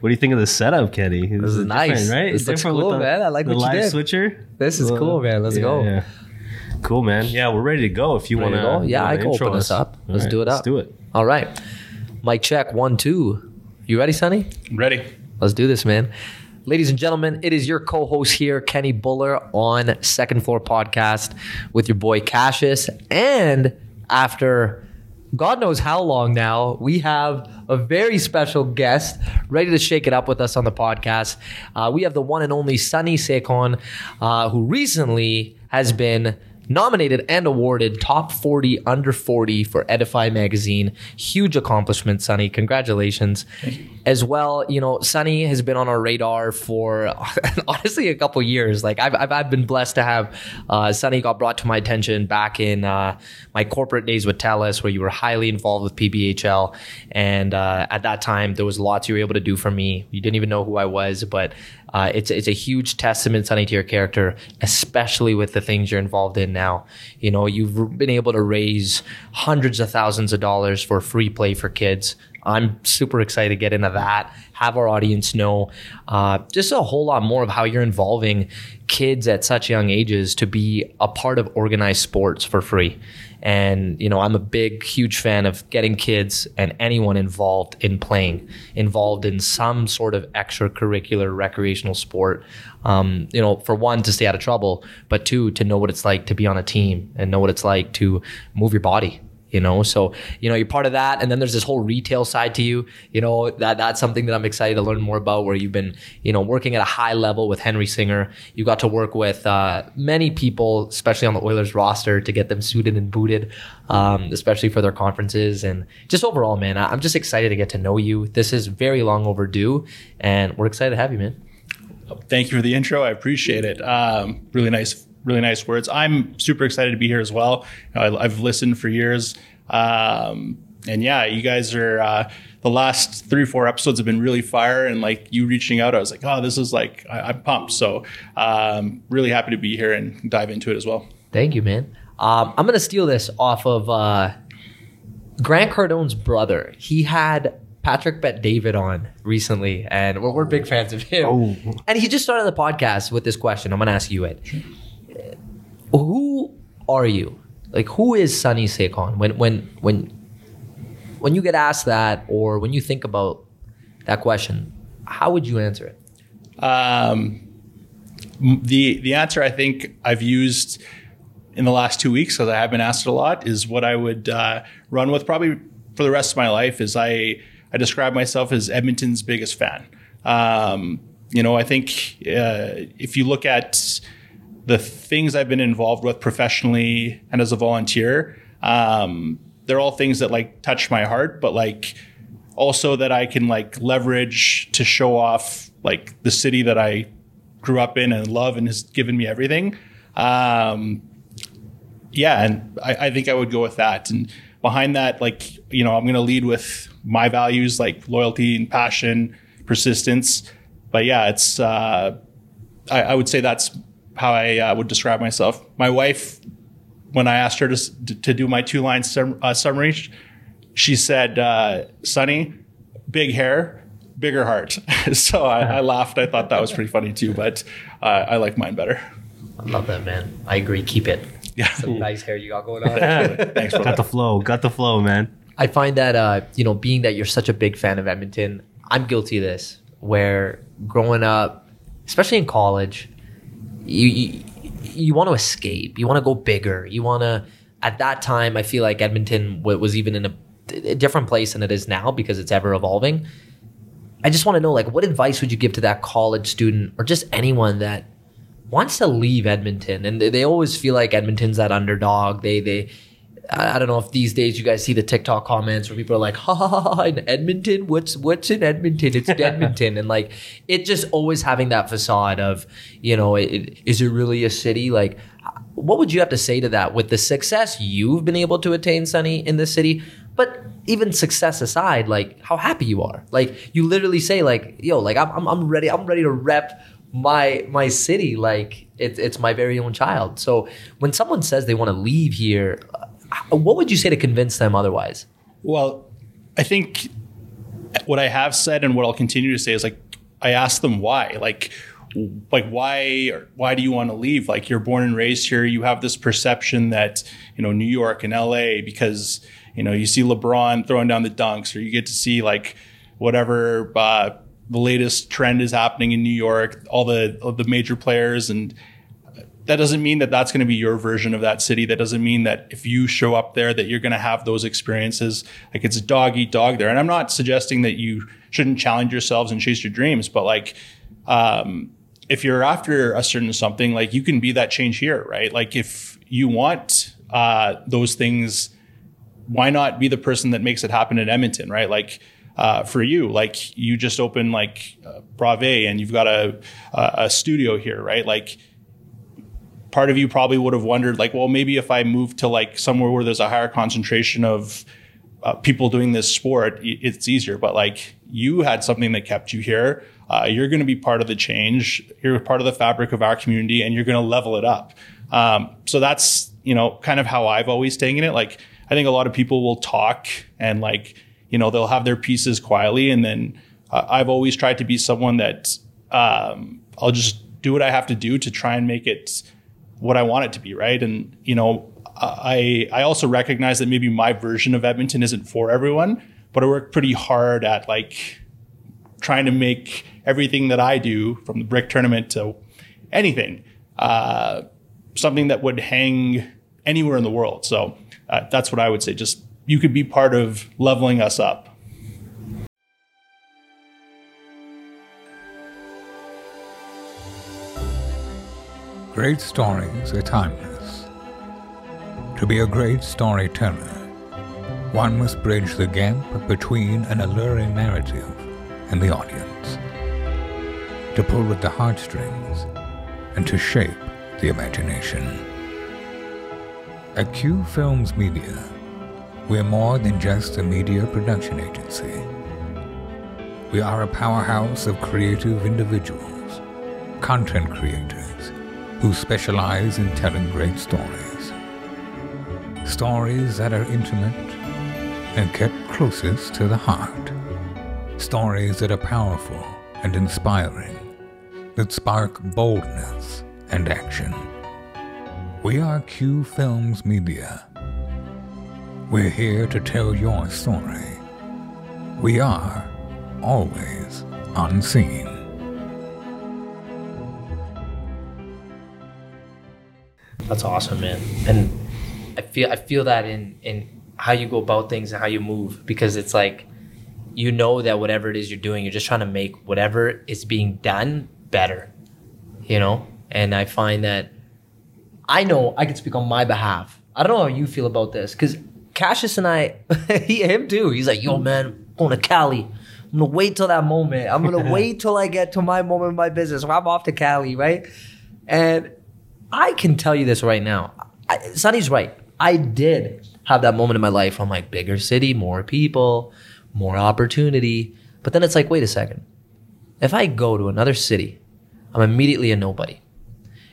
What do you think of the setup, Kenny? This is nice. right? This looks Different with cool, the- man. I like the what you live did. switcher. This is Uh, cool, man. Let's yeah, go. yeah. Cool, man. Yeah, we're ready to go. If you want to go? Yeah, I can open this up. Let's do it Let's up. do it. All right. Mic check one, two. You ready, Sonny? Ready? Let's do this, man. Ladies and gentlemen, it is your co-host here, Kenny Buller, on Second Floor Podcast with your boy Cassius. And after God knows how long now, we have a very special guest ready to shake it up with us on the podcast. Uh, we have the one and only Sonny Sekhon, uh, who recently has been nominated and awarded top 40 under 40 for Edify magazine. Huge accomplishment, Sonny. Congratulations. As well, you know, Sonny has been on our radar for honestly a couple years. Like I've, I've, I've been blessed to have uh, Sonny got brought to my attention back in uh, my corporate days with Telus, where you were highly involved with PBHL. And uh, at that time, there was lots you were able to do for me. You didn't even know who I was, but uh, it's it's a huge testament, Sonny, to your character, especially with the things you're involved in now. You know, you've been able to raise hundreds of thousands of dollars for free play for kids. I'm super excited to get into that. Have our audience know uh, just a whole lot more of how you're involving kids at such young ages to be a part of organized sports for free. And, you know, I'm a big, huge fan of getting kids and anyone involved in playing, involved in some sort of extracurricular recreational sport. Um, you know, for one, to stay out of trouble, but two, to know what it's like to be on a team and know what it's like to move your body you know? So you know you're part of that and then there's this whole retail side to you. You know that that's something that i'm excited to learn more about where you've been you know working at a high level with henry singer. You got to work with uh, many people especially on the oilers roster to get them suited and booted um, especially for their conferences. And just overall man i'm just excited to get to know you. This is very long overdue and we're excited to have you man. Thank you for the intro. I appreciate it. Um, really nice, really nice words. I'm super excited to be here as well. I, I've listened for years. Um, and yeah, you guys are uh, the last three, four episodes have been really fire. And like you reaching out, I was like, oh, this is like I, I'm pumped. So um, really happy to be here and dive into it as well. Thank you, man. Um, I'm gonna steal this off of uh, Grant Cardone's brother. He had Patrick Bet David on recently, and we're, we're big fans of him. Oh. And he just started the podcast with this question. I'm gonna ask you it. Who are you? Like, who is Sonny Sekhon? When when when when you get asked that, or when you think about that question, how would you answer it? Um, the the answer I think I've used in the last two weeks because I have been asked a lot is what I would uh, run with probably for the rest of my life. Is I I describe myself as Edmonton's biggest fan. Um, you know, I think uh, if you look at the things I've been involved with professionally and as a volunteer, um, they're all things that like touch my heart, but like also that I can like leverage to show off like the city that I grew up in and love and has given me everything. Um, yeah, and I, I think I would go with that. And behind that, like you know, I'm going to lead with my values like loyalty and passion, persistence. But yeah, it's uh, I, I would say that's how I uh, would describe myself. My wife, when I asked her to to do my two line sum, uh, summary, she said, uh, "Sonny, big hair." Bigger heart. so I, I laughed. I thought that was pretty funny too, but uh, I like mine better. I love that, man. I agree. Keep it. Yeah. Some nice hair you got going on. Thanks for Got that. the flow. Got the flow, man. I find that uh, you know, being that you're such a big fan of Edmonton, I'm guilty of this. Where growing up, especially in college, you you, want to escape. You want to go bigger. You want to. At that time, I feel like Edmonton was even in a, a different place than it is now because it's ever evolving. I just want to know, like, what advice would you give to that college student or just anyone that wants to leave Edmonton and they, they always feel like Edmonton's that underdog. They they I I don't know if these days you guys see the TikTok comments where people are like, ha ha ha, ha in Edmonton, what's what's in Edmonton? It's Edmonton, and like it just always having that facade of, you know, it, is it really a city? Like, what would you have to say to that with the success you've been able to attain, Sonny, in this city? But even success aside, like how happy you are. Like you literally say, like, yo, like I'm I'm, I'm ready. I'm ready to rep my my city like it's it's my very own child. So when someone says they want to leave here, what would you say to convince them otherwise? Well, I think what I have said and what I'll continue to say is like I ask them why, like like why why do you want to leave? Like you're born and raised here, you have this perception that you know New York and L.A. because you know you see LeBron throwing down the dunks, or you get to see like whatever uh, the latest trend is happening in New York, all the the major players and that doesn't mean that that's going to be your version of that city. That doesn't mean that if you show up there that you're going to have those experiences. Like it's dog eat dog there. And I'm not suggesting that you shouldn't challenge yourselves and chase your dreams, but like, um, if you're after a certain something, like you can be that change here, right? Like if you want uh, those things, why not be the person that makes it happen in Edmonton, right? Like uh, for you, like you just open like uh, Brave and you've got a, a studio here, right? Like part of you probably would have wondered like well maybe if i move to like somewhere where there's a higher concentration of uh, people doing this sport it's easier. But like you had something that kept you here. Uh, you're going to be part of the change. You're part of the fabric of our community and you're going to level it up. Um, so that's you know kind of how i've always taken it. Like i think a lot of people will talk and like you know they'll have their pieces quietly. And then uh, i've always tried to be someone that um, i'll just do what i have to do to try and make it what I want it to be, right? And you know, I I also recognize that maybe my version of Edmonton isn't for everyone, but I work pretty hard at like trying to make everything that I do, from the brick tournament to anything, uh, something that would hang anywhere in the world. So uh, that's what I would say. Just you could be part of leveling us up. Great stories are timeless. To be a great storyteller, one must bridge the gap between an alluring narrative and the audience, to pull at the heartstrings and to shape the imagination. At Q Films Media, we're more than just a media production agency. We are a powerhouse of creative individuals, content creators, who specialize in telling great stories. Stories that are intimate and kept closest to the heart. Stories that are powerful and inspiring, that spark boldness and action. We are Q Films Media. We're here to tell your story. We are always unseen. That's awesome, man. And I feel I feel that in in how you go about things and how you move because it's like you know that whatever it is you're doing, you're just trying to make whatever is being done better. You know? And I find that I know I can speak on my behalf. I don't know how you feel about this because Cassius and I, he, him too. He's like, yo, man, I'm going to Cali. I'm gonna wait till that moment. I'm gonna wait till I get to my moment in my business. Where I'm off to Cali, right? And I can tell you this right now. I, Sonny's right. I did have that moment in my life where I'm like, bigger city, more people, more opportunity. But then it's like, wait a second. If I go to another city, I'm immediately a nobody.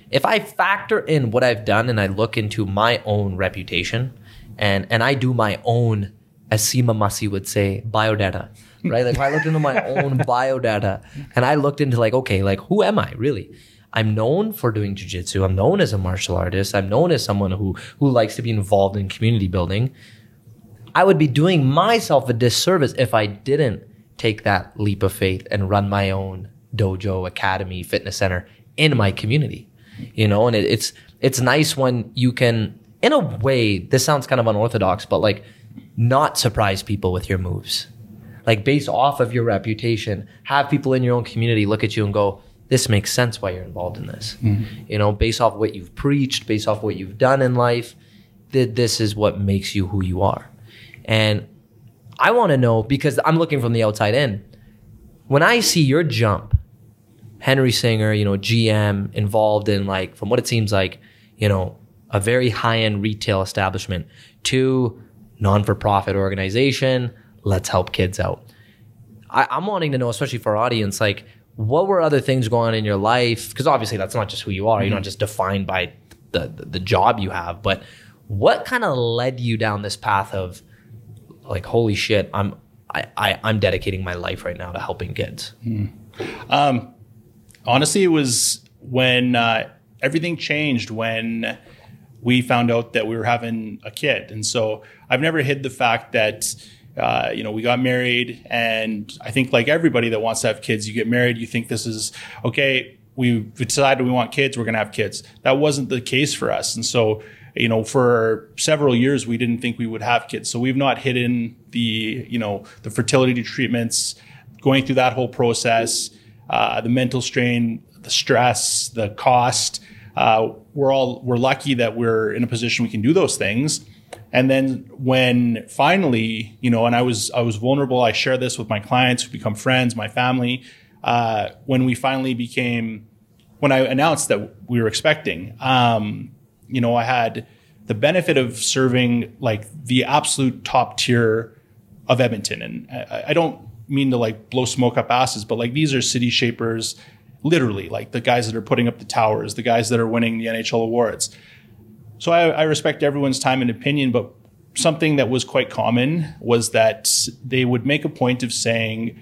If I factor in what I've done and I look into my own reputation and, and I do my own, as Seema Masi would say, biodata, right? like if I looked into my own biodata and I looked into like, okay, like who am I really? I'm known for doing jujitsu. I'm known as a martial artist. I'm known as someone who who likes to be involved in community building. I would be doing myself a disservice if I didn't take that leap of faith and run my own dojo, academy, fitness center in my community. You know, and it, it's it's nice when you can, in a way, this sounds kind of unorthodox, but like not surprise people with your moves. Like based off of your reputation, have people in your own community look at you and go, this makes sense why you're involved in this. Mm-hmm. You know, based off what you've preached, based off what you've done in life, that this is what makes you who you are. And I want to know because I'm looking from the outside in. When I see your jump, Henry Singer, you know, GM involved in like, from what it seems like, you know, a very high end retail establishment to non for profit organization, let's help kids out. I, I'm wanting to know, especially for our audience, like, what were other things going on in your life? Because obviously that's not just who you are. Mm-hmm. You're not mm-hmm. just defined by the, the, the job you have, but what kind of led you down this path of like, holy shit, I'm I, I I'm dedicating my life right now to helping kids. honestly, it was when uh, everything changed when we found out that we were having a kid. And so I've never hid the fact that, uh, you know, we got married. And I think, like everybody that wants to have kids, you get married, you think this is okay. We decided we want kids, we're going to have kids. That wasn't the case for us. And so, you know, for several years, we didn't think we would have kids. So we've not hidden the, you know, the fertility treatments, going through that whole process, uh, the mental strain, the stress, the cost. Uh, we're all we're lucky that we're in a position we can do those things. And then when finally, you know, and I was I was vulnerable. I share this with my clients who become friends, my family. Uh, when we finally became, when I announced that we were expecting, um, you know, I had the benefit of serving like the absolute top tier of Edmonton. And I, I don't mean to like blow smoke up asses, but like these are city shapers, literally, like the guys that are putting up the towers, the guys that are winning the NHL awards. So I, I respect everyone's time and opinion, but something that was quite common was that they would make a point of saying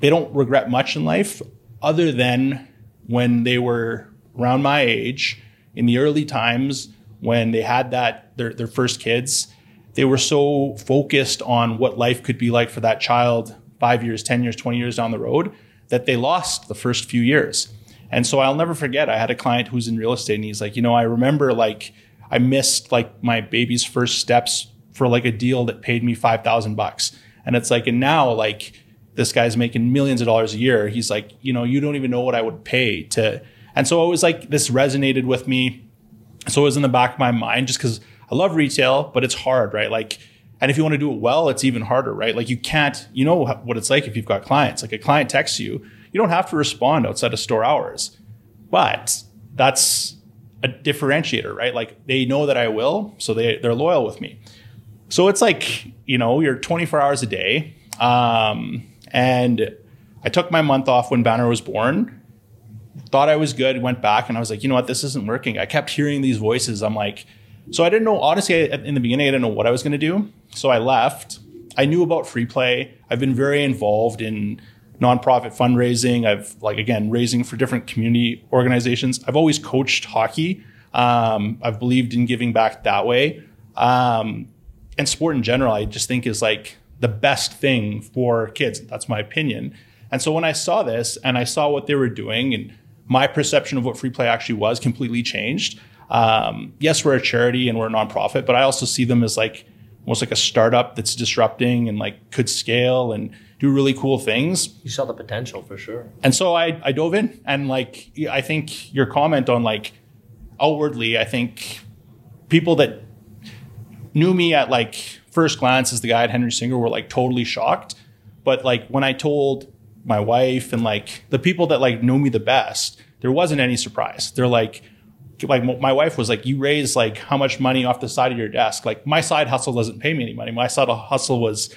they don't regret much in life other than when they were around my age in the early times when they had that their, their first kids. They were so focused on what life could be like for that child five years 10 years 20 years down the road that they lost the first few years and so i'll never forget i had a client who's in real estate and he's like you know i remember like i missed like my baby's first steps for like a deal that paid me 5000 bucks and it's like and now like this guy's making millions of dollars a year he's like you know you don't even know what i would pay to and so it was like this resonated with me so it was in the back of my mind just because I love retail, but it's hard, right? Like, and if you want to do it well, it's even harder, right? Like you can't, you know what it's like if you've got clients. Like a client texts you, you don't have to respond outside of store hours, but that's a differentiator, right? Like they know that I will, so they they're loyal with me. So it's like you know you're 24 hours a day, um, and I took my month off when Banner was born. Thought I was good, went back, and I was like, you know what, this isn't working. I kept hearing these voices. I'm like, so I didn't know. Honestly, I- in the beginning, I didn't know what I was going to do. So I left. I knew about free play. I've been very involved in nonprofit fundraising. I've like again raising for different community organizations. I've always coached hockey. Um, I've believed in giving back that way. Um, and sport in general, I just think is like the best thing for kids. That's my opinion. And so when I saw this and I saw what they were doing and my perception of what free play actually was completely changed. Um, yes, we're a charity and we're a nonprofit, but I also see them as like almost like a startup that's disrupting and like could scale and do really cool things. You saw the potential for sure. And so I, I dove in and like I think your comment on like outwardly, I think people that knew me at like first glance as the guy at Henry Singer were like totally shocked. But like when I told my wife and like the people that like know me the best, there wasn't any surprise. They're like, like my wife was like, you raise like how much money off the side of your desk? Like my side hustle doesn't pay me any money. My side hustle was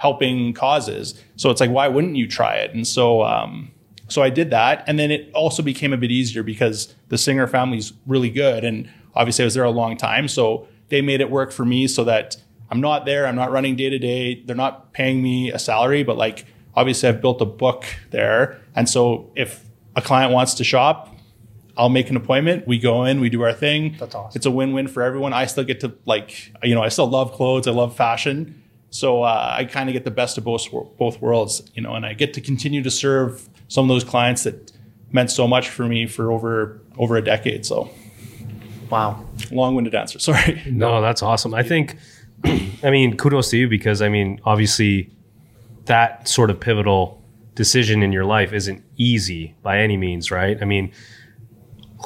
helping causes. So it's like, why wouldn't you try it? And so, um, so I did that. And then it also became a bit easier because the Singer family's really good. And obviously I was there a long time. So they made it work for me so that I'm not there. I'm not running day to day. They're not paying me a salary, but like, obviously I've built a book there. And so if a client wants to shop, I'll make an appointment. We go in, we do our thing. That's awesome. It's a win-win for everyone. I still get to like, you know, I still love clothes. I love fashion. So uh, I kind of get the best of both both worlds, you know, and I get to continue to serve some of those clients that meant so much for me for over over a decade. So Wow. long-winded answer. Sorry. No, that's awesome. I think, I mean, kudos to you because I mean, obviously, that sort of pivotal decision in your life isn't easy by any means, right? I mean,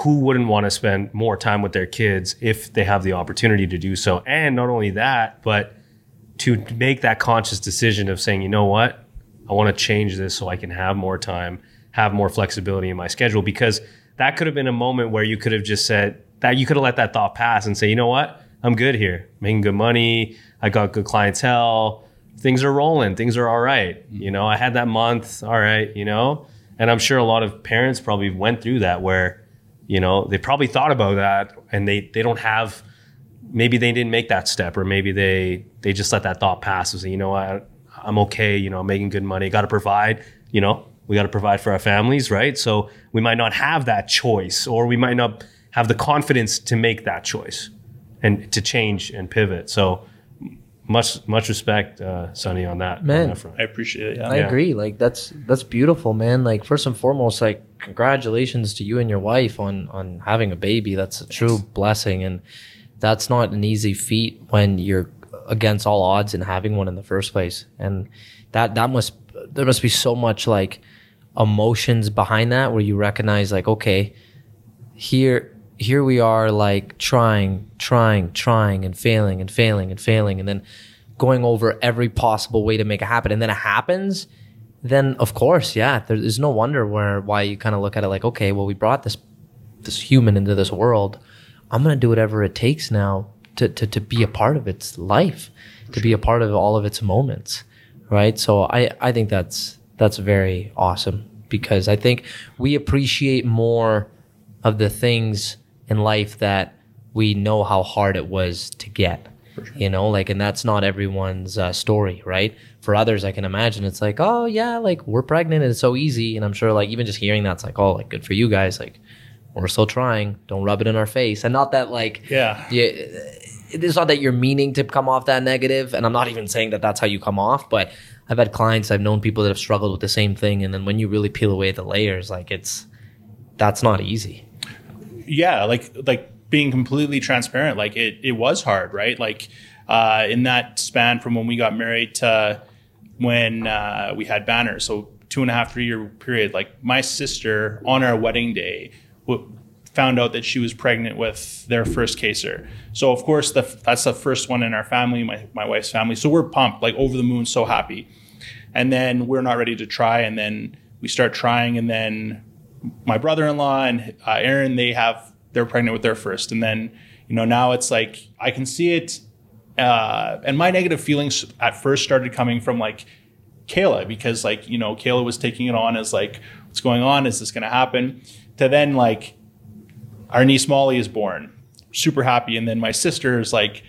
who wouldn't want to spend more time with their kids if they have the opportunity to do so? And not only that, but to make that conscious decision of saying, you know what, I want to change this so I can have more time, have more flexibility in my schedule. Because that could have been a moment where you could have just said that you could have let that thought pass and say, you know what, I'm good here, making good money, I got good clientele, things are rolling, things are all right. Mm-hmm. You know, I had that month, all right, you know, and I'm sure a lot of parents probably went through that where, you know, they probably thought about that and they they don't have maybe they didn't make that step or maybe they they just let that thought pass and say, you know what, I'm okay, you know, I'm making good money, got to provide, you know, we got to provide for our families, right? So we might not have that choice or we might not have the confidence to make that choice and to change and pivot. So much much respect, uh, Sonny, on that. on Man. that front. I appreciate it. Yeah. I agree. Like that's that's beautiful, man. Like first and foremost, like congratulations to you and your wife on on having a baby. That's a true blessing, and that's not an easy feat when you're against all odds and having one in the first place. And that that must there must be so much like emotions behind that where you recognize like okay, here here we are like trying trying trying and failing and failing and failing and then going over every possible way to make it happen and then it happens then of course yeah there's no wonder where why you kind of look at it like okay well we brought this this human into this world i'm gonna do whatever it takes now to, to, to be a part of its life to be a part of all of its moments right? So i i think that's that's very awesome because i think we appreciate more of the things in life that we know how hard it was to get you know? Like and that's not everyone's uh, story right? For others i can imagine it's like oh yeah like we're pregnant and it's so easy. And i'm sure like even just hearing that's like oh like good for you guys. Like we're still trying don't rub it in our face and not that like Yeah. it's not that you're meaning to come off that negative. and i'm not even saying that that's how you come off but i've had clients i've known people that have struggled with the same thing and then when you really peel away the layers like it's that's not easy yeah, like like being completely transparent, like it it was hard, right? Like uh, in that span from when we got married to when uh, we had banners, so two and a half three year period. Like my sister on our wedding day found out that she was pregnant with their first caser. So of course the, that's the first one in our family, my my wife's family. So we're pumped, like over the moon, so happy. And then we're not ready to try, and then we start trying, and then my brother-in-law and uh, Aaron, they have they're pregnant with their first, and then you know now it's like I can see it, uh, and my negative feelings at first started coming from like Kayla because like you know Kayla was taking it on as like what's going on, is this going to happen? To then like our niece Molly is born, super happy, and then my sister is like,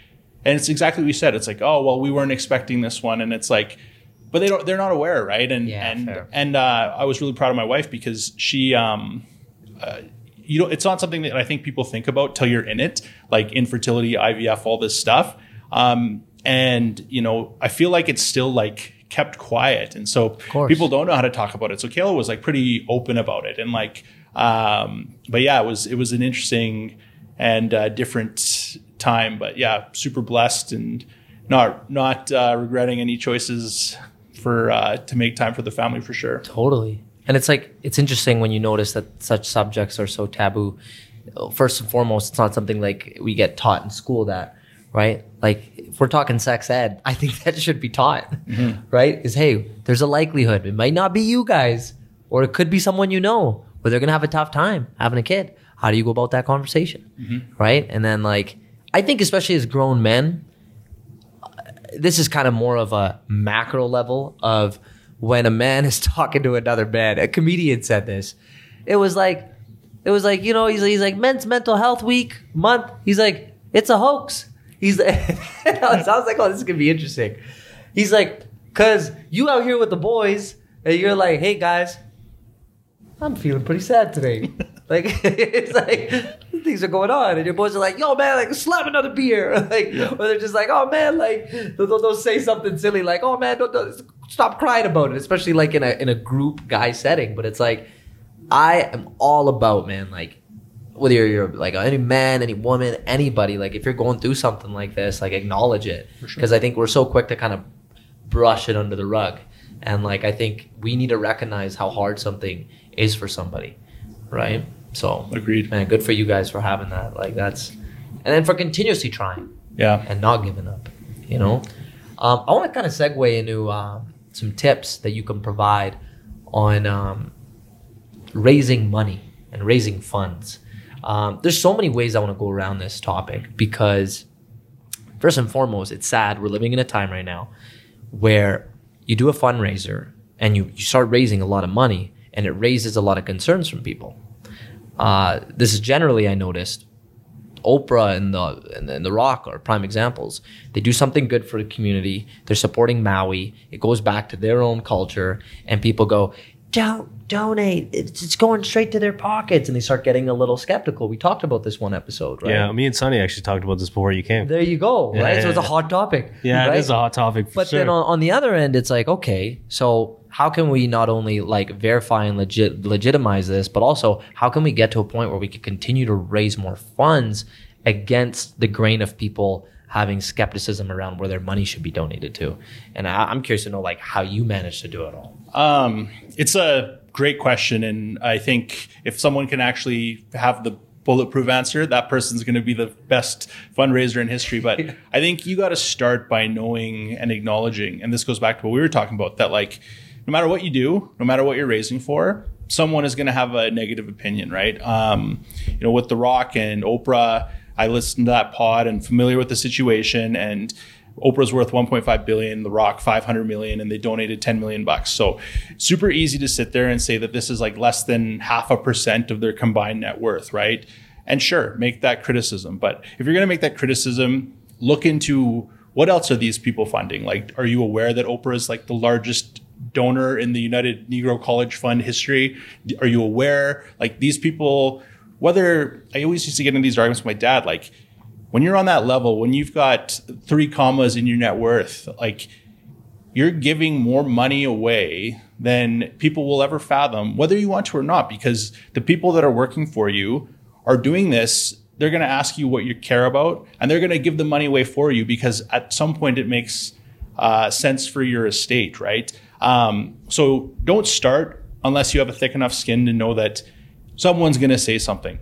and it's exactly what you said. It's like oh well we weren't expecting this one, and it's like. But they don't. They're not aware, right? And Yeah, and fair. and uh, I was really proud of my wife because she um, uh, you know, it's not something that I think people think about till you're in it, like infertility, IVF, all this stuff. Um, and you know, I feel like it's still like kept quiet, and so people don't know how to talk about it. So Kayla was like pretty open about it, and like, um, but yeah, it was it was an interesting and uh, different time. But yeah, super blessed and not not uh, regretting any choices for uh, to make time for the family for sure. Totally. And it's like it's interesting when you notice that such subjects are so taboo. First and foremost, it's not something like we get taught in school that, right? Like if we're talking sex ed, I think that should be taught, right? Is hey, there's a likelihood it might not be you guys, or it could be someone you know, but they're gonna have a tough time having a kid. How do you go about that conversation, mm-hmm. right? And then like I think especially as grown men, this is kind of more of a macro level of when a man is talking to another man. A comedian said this. It was like, it was like you know he's he's like Men's Mental Health Week month. He's like it's a hoax. He's it sounds like oh this is gonna be interesting. He's like cause you out here with the boys and you're like hey guys, I'm feeling pretty sad today. like it's like things are going on, and your boys are like, "Yo, man, like slap another beer," like, or they're just like, "Oh man, like they'll, they'll- they'll say something silly like, "Oh man, don't, don't stop crying about it," especially like in a in a group guy setting. But it's like, I am all about man, like whether you're, you're like any man, any woman, anybody, like if you're going through something like this, like acknowledge it because I think we're so quick to kind of brush it under the rug. And like I think we need to recognize how hard something is for somebody, right? So Agreed. man, good for you guys for having that. Like that's, and then for continuously trying Yeah. and not giving up. You know, um, I want to kind of segue into um, some tips that you can provide on um, raising money and raising funds. Um, there's so many ways I want to go around this topic because, first and foremost, it's sad we're living in a time right now where you do a fundraiser and you, you start raising a lot of money and it raises a lot of concerns from people. Uh, this is generally, I noticed, Oprah and the and, and the Rock are prime examples. They do something good for the community. They're supporting Maui. It goes back to their own culture, and people go, "Don't donate. It's, it's going straight to their pockets," and they start getting a little skeptical. We talked about this one episode, right? Yeah, me and Sonny actually talked about this before you came. There you go. Yeah, right. so yeah, it's a hot topic. Yeah, right? it is a hot topic. For But sure. then on, on the other end, it's like, okay, so how can we not only like verify and legit legitimize this, but also how can we get to a point where we can continue to raise more funds against the grain of people having skepticism around where their money should be donated to? And I, I'm curious to know like how you manage to do it all. Um, it's a great question, and I think if someone can actually have the bulletproof answer, that person's going to be the best fundraiser in history. But I think you got to start by knowing and acknowledging, and this goes back to what we were talking about, that like no matter what you do, no matter what you're raising for, someone is going to have a negative opinion, right? Um, you know, with The Rock and Oprah, I listened to that pod and familiar with the situation and. Oprah's worth 1.5 billion, The Rock 500 million, and they donated 10 million bucks. So super easy to sit there and say that this is like less than half a percent of their combined net worth, right? And sure, make that criticism. But if you're going to make that criticism, look into what else are these people funding? Like, are you aware that Oprah is like the largest donor in the United Negro College Fund history? Are you aware? Like these people, whether I always used to get into these arguments with my dad, like when you're on that level, when you've got three commas in your net worth, like you're giving more money away than people will ever fathom, whether you want to or not, because the people that are working for you are doing this. They're going to ask you what you care about, and they're going to give the money away for you because at some point it makes uh, sense for your estate, right? Um, so don't start unless you have a thick enough skin to know that someone's going to say something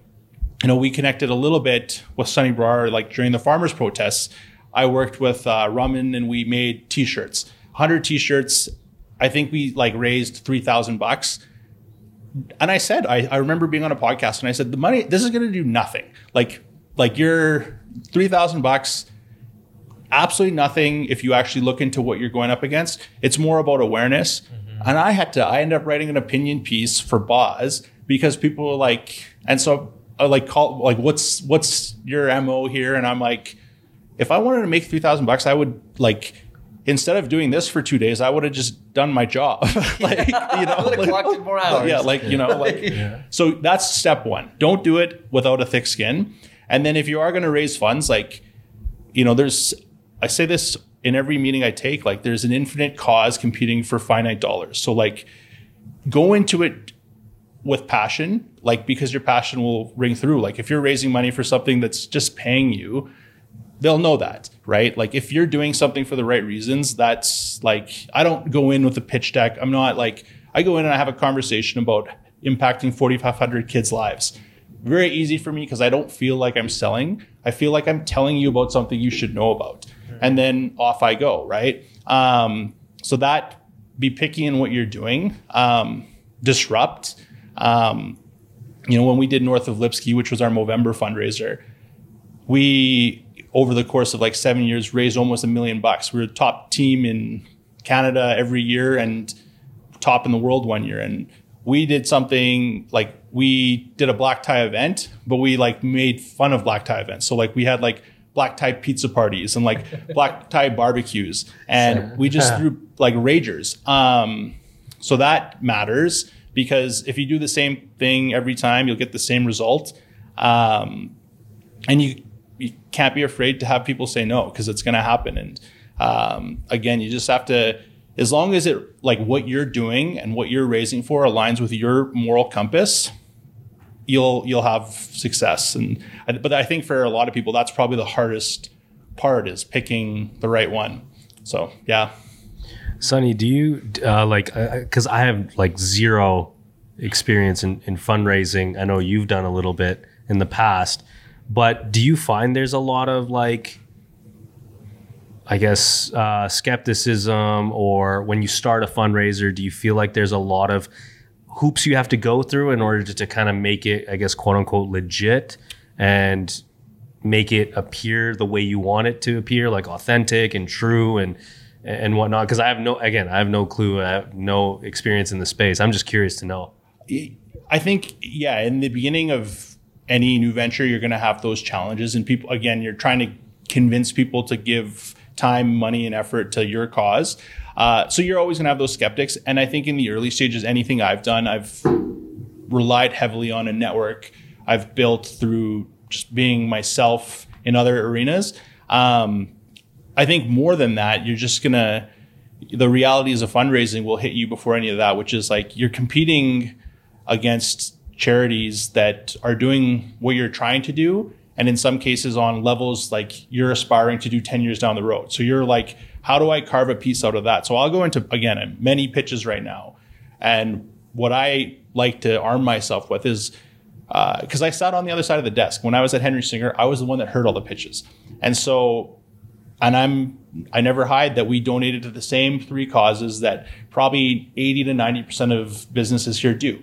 you know, we connected a little bit with Sunny Brar, like during the farmers' protests. I worked with uh, Raman and we made T-shirts, hundred T-shirts. I think we like raised three thousand bucks. And I said, I, I remember being on a podcast and I said, the money, this is going to do nothing. Like, like your three thousand bucks, absolutely nothing. If you actually look into what you're going up against, it's more about awareness. And I had to, I ended up writing an opinion piece for Boz because people were like, and so I like call like what's what's your mo here? And i'm like if i wanted to make 3000 bucks i would like instead of doing this for two days i would have just done my job. Like you know Would've like- collected more hours. yeah like you know like so that's step one. Don't do it without a thick skin. And then if you are going to raise funds like you know there's i say this in every meeting i take like there's an infinite cause competing for finite dollars. So like go into it with passion, like because your passion will ring through. Like if you're raising money for something that's just paying you, they'll know that, right? Like if you're doing something for the right reasons, that's like I don't go in with a pitch deck. I'm not like I go in and I have a conversation about impacting 4,500 kids' lives. Very easy for me because I don't feel like I'm selling. I feel like I'm telling you about something you should know about, and then off I go, right? Um, so that be picky in what you're doing. Um, disrupt. Um, you know, when we did North of Lipsky, which was our Movember fundraiser, we over the course of like seven years raised almost a million bucks. We were a top team in Canada every year and top in the world one year. And we did something like we did a black tie event, but we like made fun of black tie events. So like we had like black tie pizza parties and like black tie barbecues, and we just threw like ragers. Um, so that matters because if you do the same thing every time, you'll get the same result. Um, and you you can't be afraid to have people say no because it's going to happen. And um, again, you just have to, as long as it like what you're doing and what you're raising for aligns with your moral compass, you'll you'll have success. And but I think for a lot of people, that's probably the hardest part is picking the right one. So yeah. Sonny, do you uh, like because I have like zero experience in, in fundraising. I know you've done a little bit in the past, but do you find there's a lot of like, I guess, uh, skepticism, or when you start a fundraiser, do you feel like there's a lot of hoops you have to go through in order to, to kind of make it, I guess, quote unquote, legit and make it appear the way you want it to appear, like authentic and true and and whatnot? Because I have no, again, I have no clue. I have no experience in the space. I'm just curious to know. I think, yeah, in the beginning of any new venture, you're going to have those challenges. And people, again, you're trying to convince people to give time, money, and effort to your cause. Uh, so you're always going to have those skeptics. And I think in the early stages, anything I've done, I've relied heavily on a network I've built through just being myself in other arenas. Um, I think more than that, you're just to, the realities of fundraising will hit you before any of that, which is like you're competing against charities that are doing what you're trying to do. And in some cases, on levels like you're aspiring to do 10 years down the road. So you're like, how do I carve a piece out of that? So I'll go into, again, many pitches right now. And what I like to arm myself with is because uh, I sat on the other side of the desk when I was at Henry Singer. I was the one that heard all the pitches, and so, and I'm I never hide that we donated to the same three causes that probably 80 to 90 percent of businesses here do.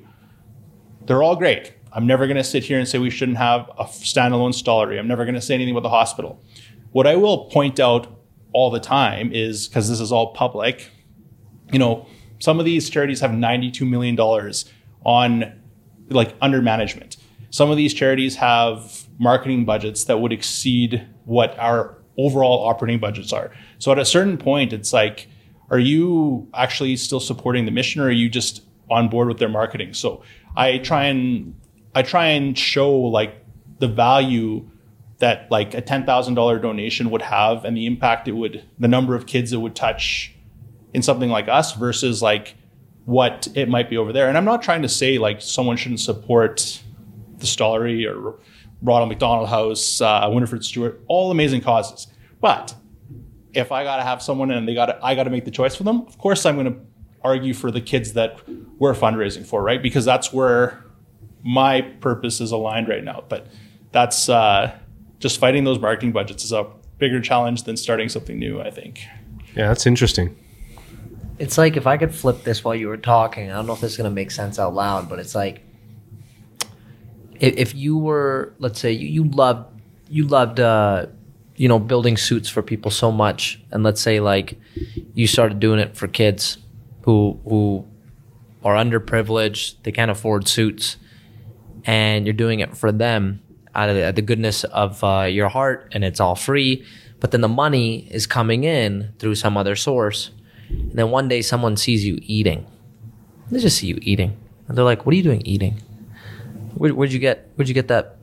They're all great. I'm never going to sit here and say we shouldn't have a standalone stollery. I'm never going to say anything about the hospital. What I will point out all the time is because this is all public, you know, some of these charities have $92 million on like under management. Some of these charities have marketing budgets that would exceed what our overall operating budgets are. So at a certain point, it's like, are you actually still supporting the mission or are you just on board with their marketing? So I try and I try and show like the value that like a ten thousand dollar donation would have and the impact it would the number of kids it would touch in something like us versus like what it might be over there. And I'm not trying to say like someone shouldn't support the Stollery or Ronald McDonald House, uh, Winifred Stewart, all amazing causes. But if I got to have someone and they got I got to make the choice for them, of course I'm going to argue for the kids that we're fundraising for, right? Because that's where my purpose is aligned right now. But that's uh, just fighting those marketing budgets is a bigger challenge than starting something new, I think. Yeah, that's interesting. It's like if I could flip this while you were talking. I don't know if this is gonna make sense out loud, but it's like if, if you were, let's say, you, you loved you loved uh, you know building suits for people so much, and let's say like you started doing it for kids who who are underprivileged, they can't afford suits, and you're doing it for them out of the, the goodness of uh, your heart, and it's all free. But then the money is coming in through some other source and then one day someone sees you eating. They just see you eating. And they're like, what are you doing eating? Where, would you get, where'd you get that?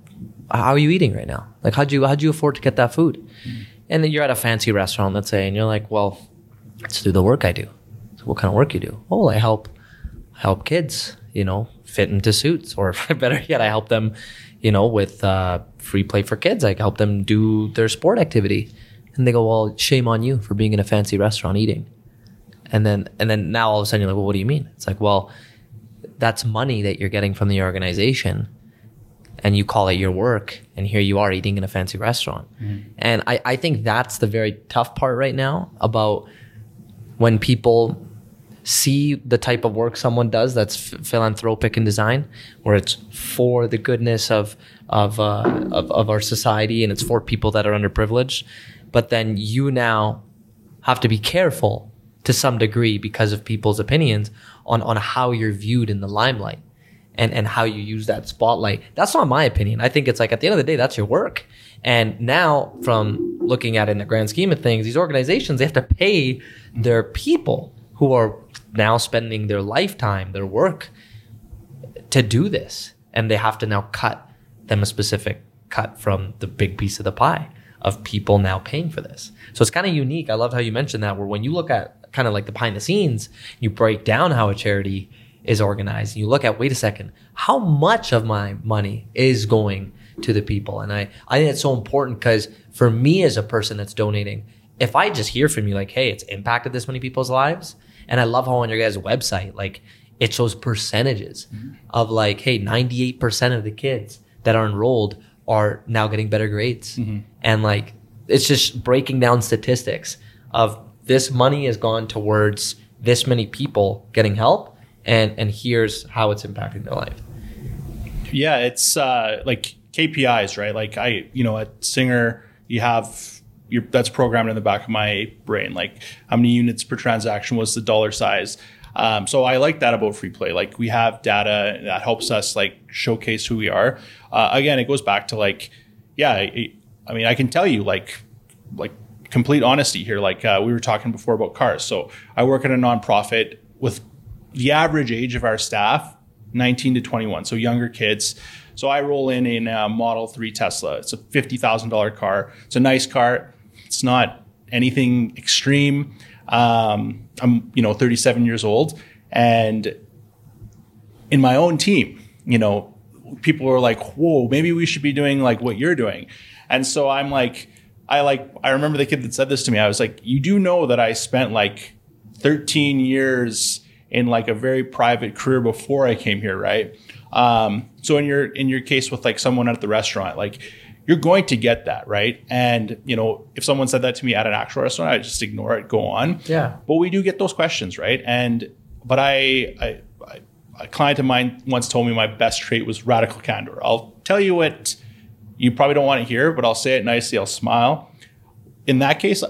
How are you eating right now? Like, how'd you, how'd you afford to get that food? Mm. And then you're at a fancy restaurant, let's say, and you're like, well, it's through the work I do. So what kind of work you do? Oh, I help, help kids, you know, fit into suits or better yet, I help them, you know, with uh, free play for kids. I help them do their sport activity. And they go, well, shame on you for being in a fancy restaurant eating and then and then now all of a sudden you're like well what do you mean it's like well that's money that you're getting from the organization and you call it your work and here you are eating in a fancy restaurant mm. and I, I think that's the very tough part right now about when people see the type of work someone does that's f- philanthropic in design where it's for the goodness of of, uh, of of our society and it's for people that are underprivileged but then you now have to be careful to some degree because of people's opinions on, on how you're viewed in the limelight and, and how you use that spotlight. That's not my opinion. I think it's like at the end of the day, that's your work. And now from looking at it in the grand scheme of things, these organizations, they have to pay their people who are now spending their lifetime, their work to do this. And they have to now cut them a specific cut from the big piece of the pie of people now paying for this. So it's kind of unique. I love how you mentioned that where when you look at kind of like the behind the scenes, you break down how a charity is organized. And you look at, wait a second, how much of my money is going to the people? And I, I think it's so important because for me as a person that's donating, if I just hear from you like, hey, it's impacted this many people's lives, and I love how on your guys' website, like it shows percentages mm-hmm. of like, hey, 98% of the kids that are enrolled are now getting better grades. Mm-hmm. And like it's just breaking down statistics of this money has gone towards this many people getting help and and here's how it's impacting their life yeah it's uh, like kpis right like i you know at singer you have your that's programmed in the back of my brain like how many units per transaction was the dollar size Um, so I like that about free play. Like we have data that helps us like showcase who we are. Uh, again, it goes back to like, yeah, I, I mean, I can tell you like, like complete honesty here. Like uh, we were talking before about cars. So I work at a nonprofit with the average age of our staff 19 to 21, so younger kids. So I roll in in a Model 3 Tesla. It's a $50,000 car. It's a nice car. It's not anything extreme. Um, I'm, you know, 37 years old, and in my own team, you know, people are like, "Whoa, maybe we should be doing like what you're doing," and so I'm like, I like, I remember the kid that said this to me. I was like, "You do know that I spent like 13 years." in like a very private career before I came here, right? Um, so in your in your case with like someone at the restaurant, like you're going to get that, right? And you know, if someone said that to me at an actual restaurant, I just ignore it, go on. Yeah. But we do get those questions, right? And but I, I, I a client of mine once told me my best trait was radical candor. I'll tell you what you probably don't want to hear, but I'll say it nicely. I'll smile. In that case,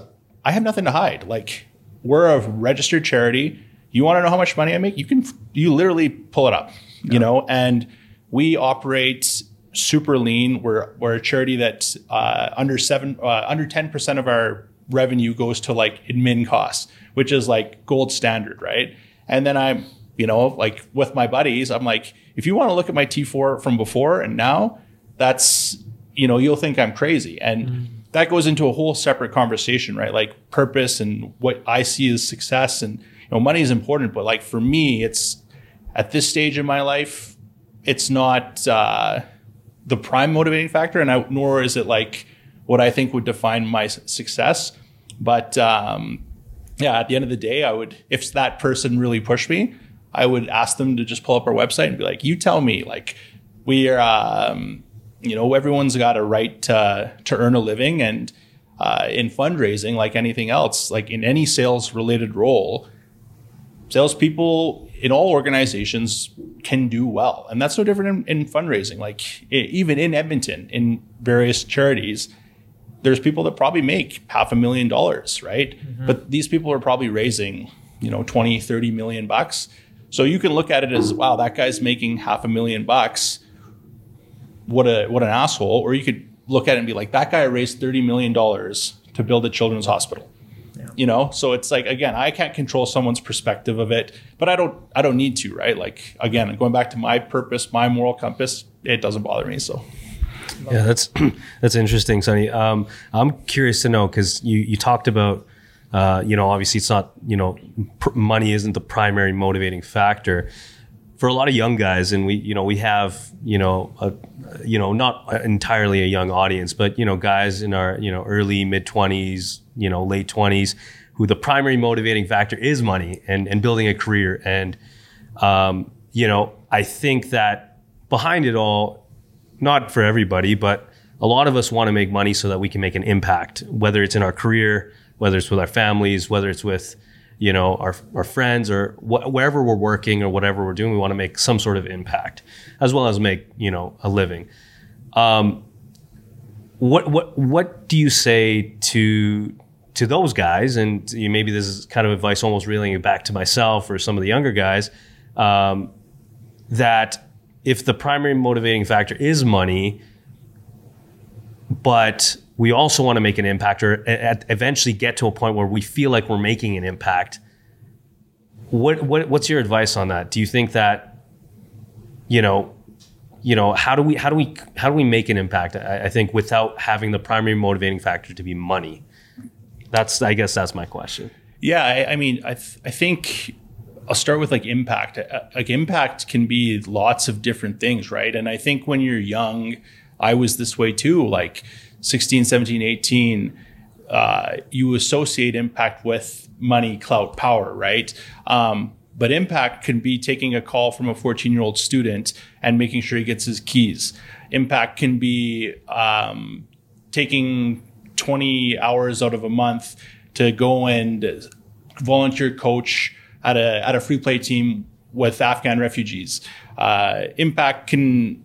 I have nothing to hide. Like we're a registered charity you want to know how much money I make? You can you literally pull it up, yeah. you know, and we operate super lean. We're we're a charity that uh, under seven uh, under ten percent of our revenue goes to like admin costs, which is like gold standard, right? And then I'm you know like with my buddies, I'm like, if you want to look at my T4 from before and now, that's you know you'll think I'm crazy and. Mm. That goes into a whole separate conversation, right? Like purpose and what I see as success and you know, money is important, but like for me, it's at this stage in my life, it's not uh, the prime motivating factor, and I, nor is it like what I think would define my success. But um, yeah, at the end of the day, I would, if that person really pushed me, I would ask them to just pull up our website and be like, "You tell me, like, we are, um, you know, everyone's got a right to, to earn a living, and uh, in fundraising, like anything else, like in any sales related role, salespeople in all organizations can do well. And that's no different in, in, fundraising. Like even in Edmonton, in various charities, there's people that probably make half a million dollars, right? Mm-hmm. But these people are probably raising, you know, 20, 30 million bucks. So you can look at it as, wow, that guy's making half a million bucks. What a what an asshole. Or you could look at it and be like, that guy raised $30 million to build a children's hospital. You know? So it's like again i can't control someone's perspective of it but i don't i don't need to right? Like again going back to my purpose my moral compass it doesn't bother me so. Yeah that's that's interesting sonny. Um, i'm curious to know because you you talked about uh, you know obviously it's not you know pr- money isn't the primary motivating factor for a lot of young guys and we you know we have you know a, you know not entirely a young audience but you know guys in our you know early mid 20s you know late 20s who the primary motivating factor is money and and building a career. And um, you know I think that behind it all not for everybody but a lot of us want to make money so that we can make an impact whether it's in our career whether it's with our families whether it's with you know our, our friends or wh- wherever we're working or whatever we're doing we want to make some sort of impact as well as make you know a living. Um, what what what do you say to to those guys, and you, maybe this is kind of advice almost reeling it back to myself or some of the younger guys, um, that if the primary motivating factor is money, but we also want to make an impact or at, eventually get to a point where we feel like we're making an impact. What, what what's your advice on that? Do you think that you know you know how do we how do we how do we make an impact I, I think without having the primary motivating factor to be money that's I guess that's my question. Yeah, I, I mean, I th- I think I'll start with like impact. Uh, like impact can be lots of different things, right? And I think when you're young, I was this way too. Like 16, 17, 18, uh, you associate impact with money, clout, power, right? Um, but impact can be taking a call from a 14 year old student and making sure he gets his keys. Impact can be um, taking 20 hours out of a month to go and volunteer coach at a at a free play team with Afghan refugees. Uh, impact can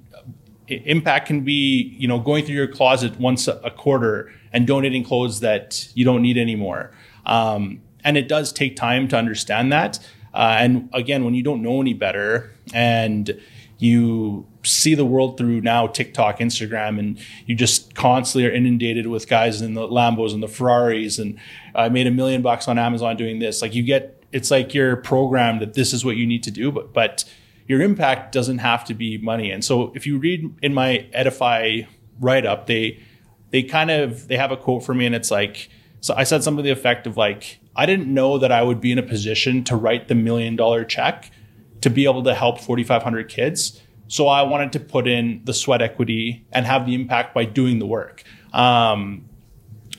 impact can be you know going through your closet once a quarter and donating clothes that you don't need anymore. Um, and it does take time to understand that. Uh, and again, when you don't know any better and you see the world through now TikTok, Instagram, and you just constantly are inundated with guys in the Lambos and the Ferraris, and I made a million bucks on Amazon doing this. Like you get, it's like you're programmed that this is what you need to do, but but your impact doesn't have to be money. And so if you read in my Edify write up, they they kind of they have a quote for me, and it's like, so I said something to the effect of like, I didn't know that I would be in a position to write the million dollar check to be able to help 4,500 kids. So I wanted to put in the sweat equity and have the impact by doing the work. Um,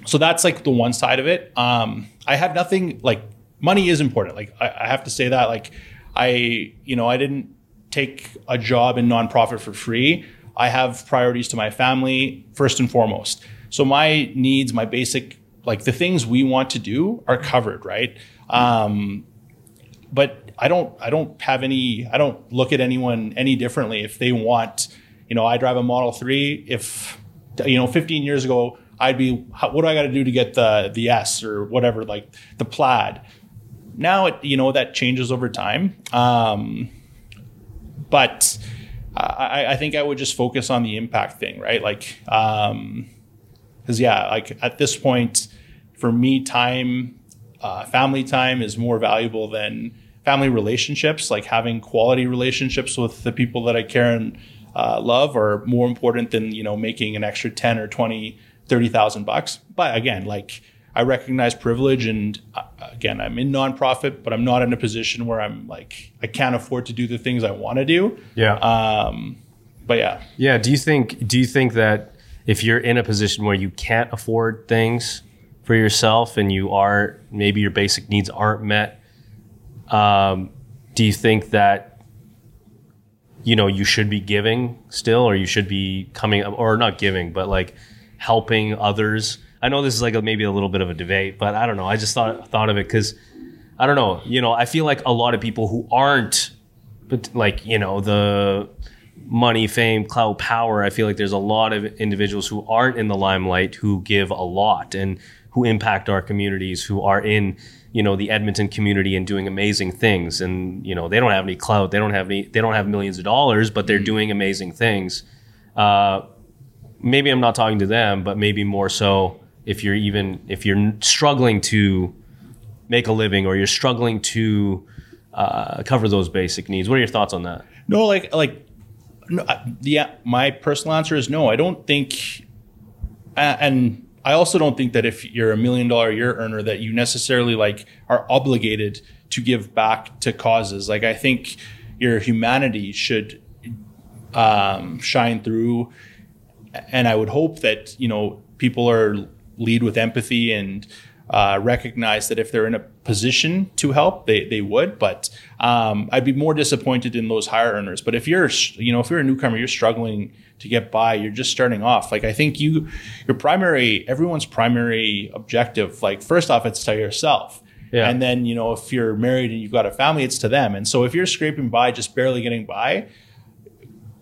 so that's like the one side of it. Um, I have nothing like money is important. Like I, I have to say that. Like I, you know, I didn't take a job in nonprofit for free. I have priorities to my family first and foremost. So my needs, my basic, like the things we want to do are covered, right? Um, but I don't I don't have any I don't look at anyone any differently if they want you know I drive a Model 3 if you know 15 years ago I'd be what do I got to do to get the the S or whatever like the plaid now it you know that changes over time. Um, but I, I think I would just focus on the impact thing right? Like um because yeah like at this point for me time uh, family time is more valuable than family relationships, like having quality relationships with the people that I care and uh, love are more important than, you know, making an extra 10 or 20, 30,000 bucks. But again, like I recognize privilege and uh, again, I'm in nonprofit, but I'm not in a position where I'm like, I can't afford to do the things I want to do. Yeah. Um, but yeah. Yeah. Do you think, do you think that if you're in a position where you can't afford things for yourself and you are, maybe your basic needs aren't met, um, do you think that you know you should be giving still, or you should be coming, or not giving, but like helping others? I know this is like a, maybe a little bit of a debate, but I don't know. I just thought thought of it because I don't know. You know, I feel like a lot of people who aren't, but like you know the money, fame, clout, power. I feel like there's a lot of individuals who aren't in the limelight who give a lot and who impact our communities, who are in you know the Edmonton community and doing amazing things. And you know they don't have any clout, they don't have any, they don't have millions of dollars, but they're mm-hmm. doing amazing things. Uh, maybe I'm not talking to them, but maybe more so if you're even if you're struggling to make a living or you're struggling to uh, cover those basic needs. What are your thoughts on that? No, like like no, yeah. My personal answer is no. I don't think, and I also don't think that if you're a million dollar year earner that you necessarily like are obligated to give back to causes. Like I think your humanity should um, shine through, and I would hope that you know people are lead with empathy and uh, recognize that if they're in a position to help, they, they would. But um, I'd be more disappointed in those higher earners. But if you're, you know, if you're a newcomer, you're struggling to get by, you're just starting off. Like I think you, your primary, everyone's primary objective, like first off, it's to yourself. Yeah. And then, you know, if you're married and you've got a family, it's to them. And so if you're scraping by, just barely getting by,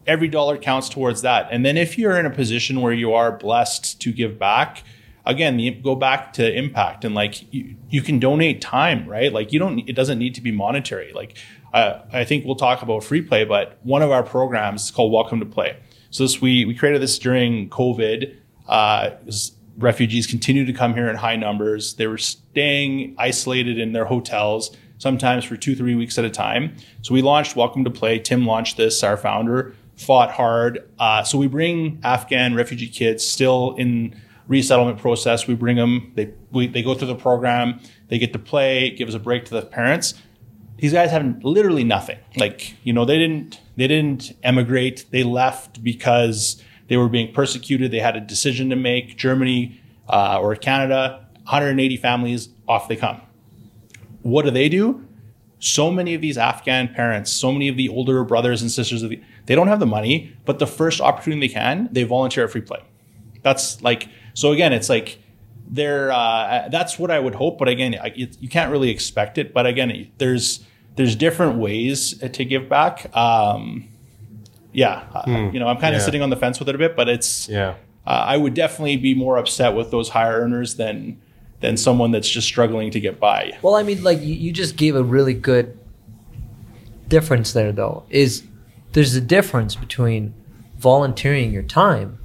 every dollar counts towards that. And then if you're in a position where you are blessed to give back, again you go back to impact and like you, you can donate time right? Like you don't it doesn't need to be monetary. Like uh, i think we'll talk about free play but one of our programs is called welcome to play. So this we we created this during covid. Uh, refugees continued to come here in high numbers. They were staying isolated in their hotels sometimes for two three weeks at a time. So we launched welcome to play. Tim launched this. Our founder fought hard. Uh, so we bring afghan refugee kids still in resettlement process. We bring them, they, we, they go through the program, they get to play, it gives a break to the parents. These guys have literally nothing. Like, you know, they didn't, they didn't emigrate. They left because they were being persecuted. They had a decision to make. Germany uh, or Canada, 180 families, off they come. What do they do? So many of these Afghan parents, so many of the older brothers and sisters, the, they don't have the money, but the first opportunity they can, they volunteer at free play. That's like so again, it's like there. Uh, that's what I would hope, but again, I, it, you can't really expect it. But again, there's there's different ways to give back. Um, yeah, hmm. you know, I'm kind of yeah. sitting on the fence with it a bit, but it's yeah. Uh, I would definitely be more upset with those higher earners than than someone that's just struggling to get by. Well, I mean, like you, you just gave a really good difference there though is there's a difference between volunteering your time,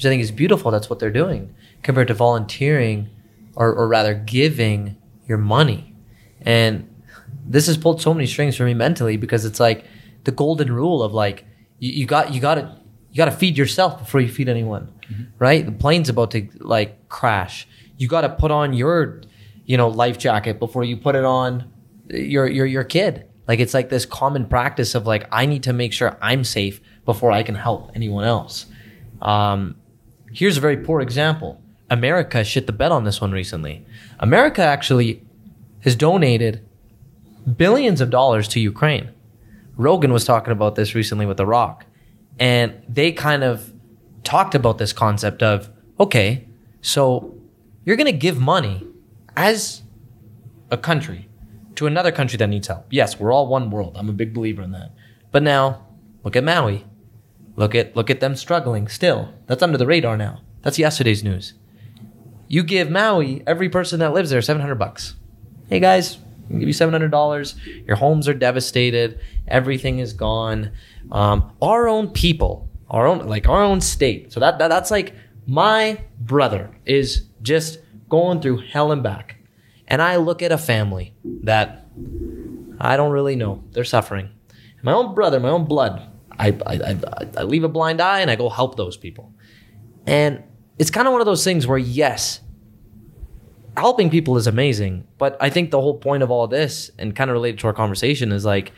which I think is beautiful. That's what they're doing compared to volunteering, or, or rather giving your money. And this has pulled so many strings for me mentally because it's like the golden rule of like you, you got you got to you got to feed yourself before you feed anyone, right? The plane's about to like crash. You got to put on your you know life jacket before you put it on your your your kid. Like it's like this common practice of like I need to make sure I'm safe before I can help anyone else. Um, here's a very poor example. America shit the bed on this one recently. America actually has donated billions of dollars to Ukraine. Rogan was talking about this recently with The Rock. And they kind of talked about this concept of okay, so you're going to give money as a country to another country that needs help. Yes, we're all one world. I'm a big believer in that. But now, look at Maui. Look at look at them struggling still. That's under the radar now. That's yesterday's news. You give Maui every person that lives there 700 bucks. Hey guys, I'll give you $700. Your homes are devastated. Everything is gone. Um, our own people, our own like our own state. So that, that that's like my brother is just going through hell and back. And I look at a family that I don't really know. They're suffering. My own brother, my own blood. I, I, I, I leave a blind eye and I go help those people. And it's kind of one of those things where, yes, helping people is amazing. But I think the whole point of all this and kind of related to our conversation is like,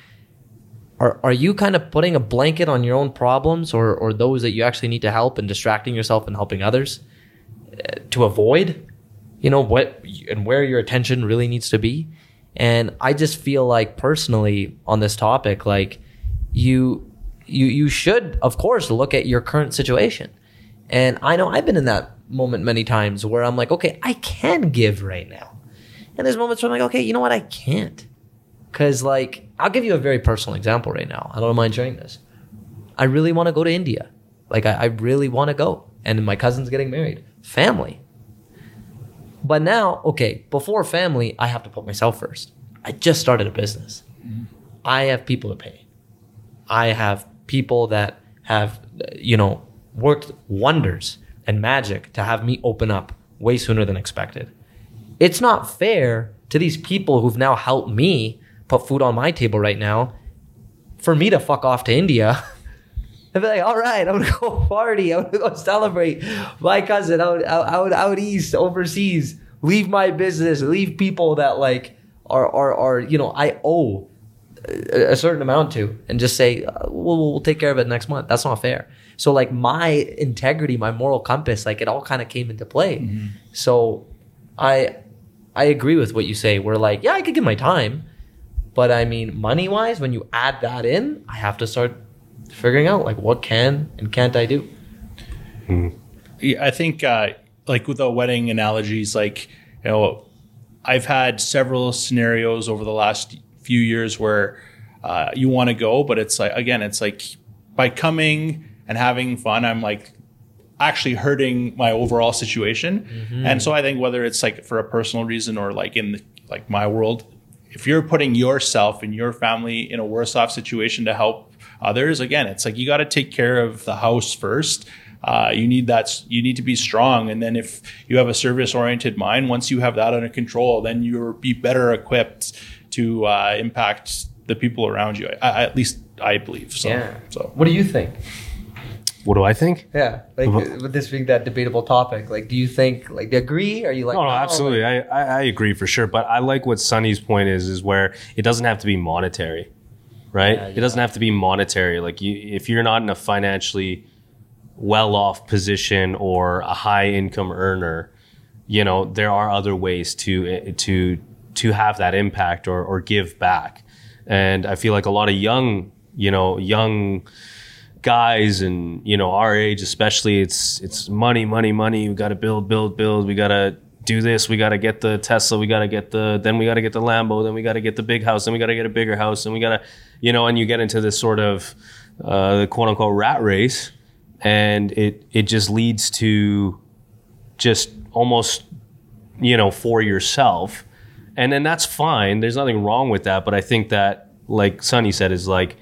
are, are you kind of putting a blanket on your own problems or, or those that you actually need to help and distracting yourself and helping others uh, to avoid, you know, what and where your attention really needs to be? And I just feel like personally on this topic, like you you you should of course look at your current situation. And I know I've been in that moment many times where I'm like, okay, I can give right now. And there's moments where I'm like, okay, you know what, I can't. Cause like I'll give you a very personal example right now. I don't mind sharing this. I really want to go to India. Like I, I really want to go. And my cousin's getting married. Family. But now, okay, before family, I have to put myself first. I just started a business. Mm-hmm. I have people to pay. I have people that have, you know, worked wonders and magic to have me open up way sooner than expected. It's not fair to these people who've now helped me put food on my table right now for me to fuck off to India. I'd be like, all right, I'm gonna go party. I'm gonna go celebrate my cousin out, out, out, out east, overseas. Leave my business, leave people that like are, are, are you know, I owe a, a certain amount to, and just say, uh, we'll, we'll take care of it next month. That's not fair. So like my integrity, my moral compass, like it all kind of came into play. So I, I agree with what you say. We're like, yeah, I could give my time, but I mean, money wise, when you add that in, I have to start figuring out like what can and can't I do. Yeah, I think uh, like with the wedding analogies, like you know, I've had several scenarios over the last few years where uh, you want to go, but it's like again, it's like by coming and having fun, I'm like actually hurting my overall situation. And so I think whether it's like for a personal reason or like in the, like my world, if you're putting yourself and your family in a worse off situation to help others, again, it's like you got to take care of the house first. Uh, you need that. You need to be strong, and then if you have a service-oriented mind, once you have that under control, then you'll be better equipped to uh, impact the people around you. I, I, at least I believe so. So What do you think? What do I think? Yeah, like with this being that debatable topic, like, do you think like do you agree? Are you like No, no, "Oh, absolutely. I, I, I agree for sure. But I like what Sonny's point is, is where it doesn't have to be monetary, right? Yeah, It doesn't have to be monetary. Like you, if you're not in a financially well-off position or a high-income earner, you know there are other ways to to to have that impact or or give back. And I feel like a lot of young, you know, young guys and you know our age especially it's it's money money money. We got to build build build. We got to do this. We got to get the tesla. We got to get the then we got to get the lambo. Then we got to get the big house. Then we got to get a bigger house. And we got to you know and you get into this sort of uh, the quote unquote rat race. And it it just leads to just almost you know for yourself and then that's fine there's nothing wrong with that but i think that like Sonny said, is like,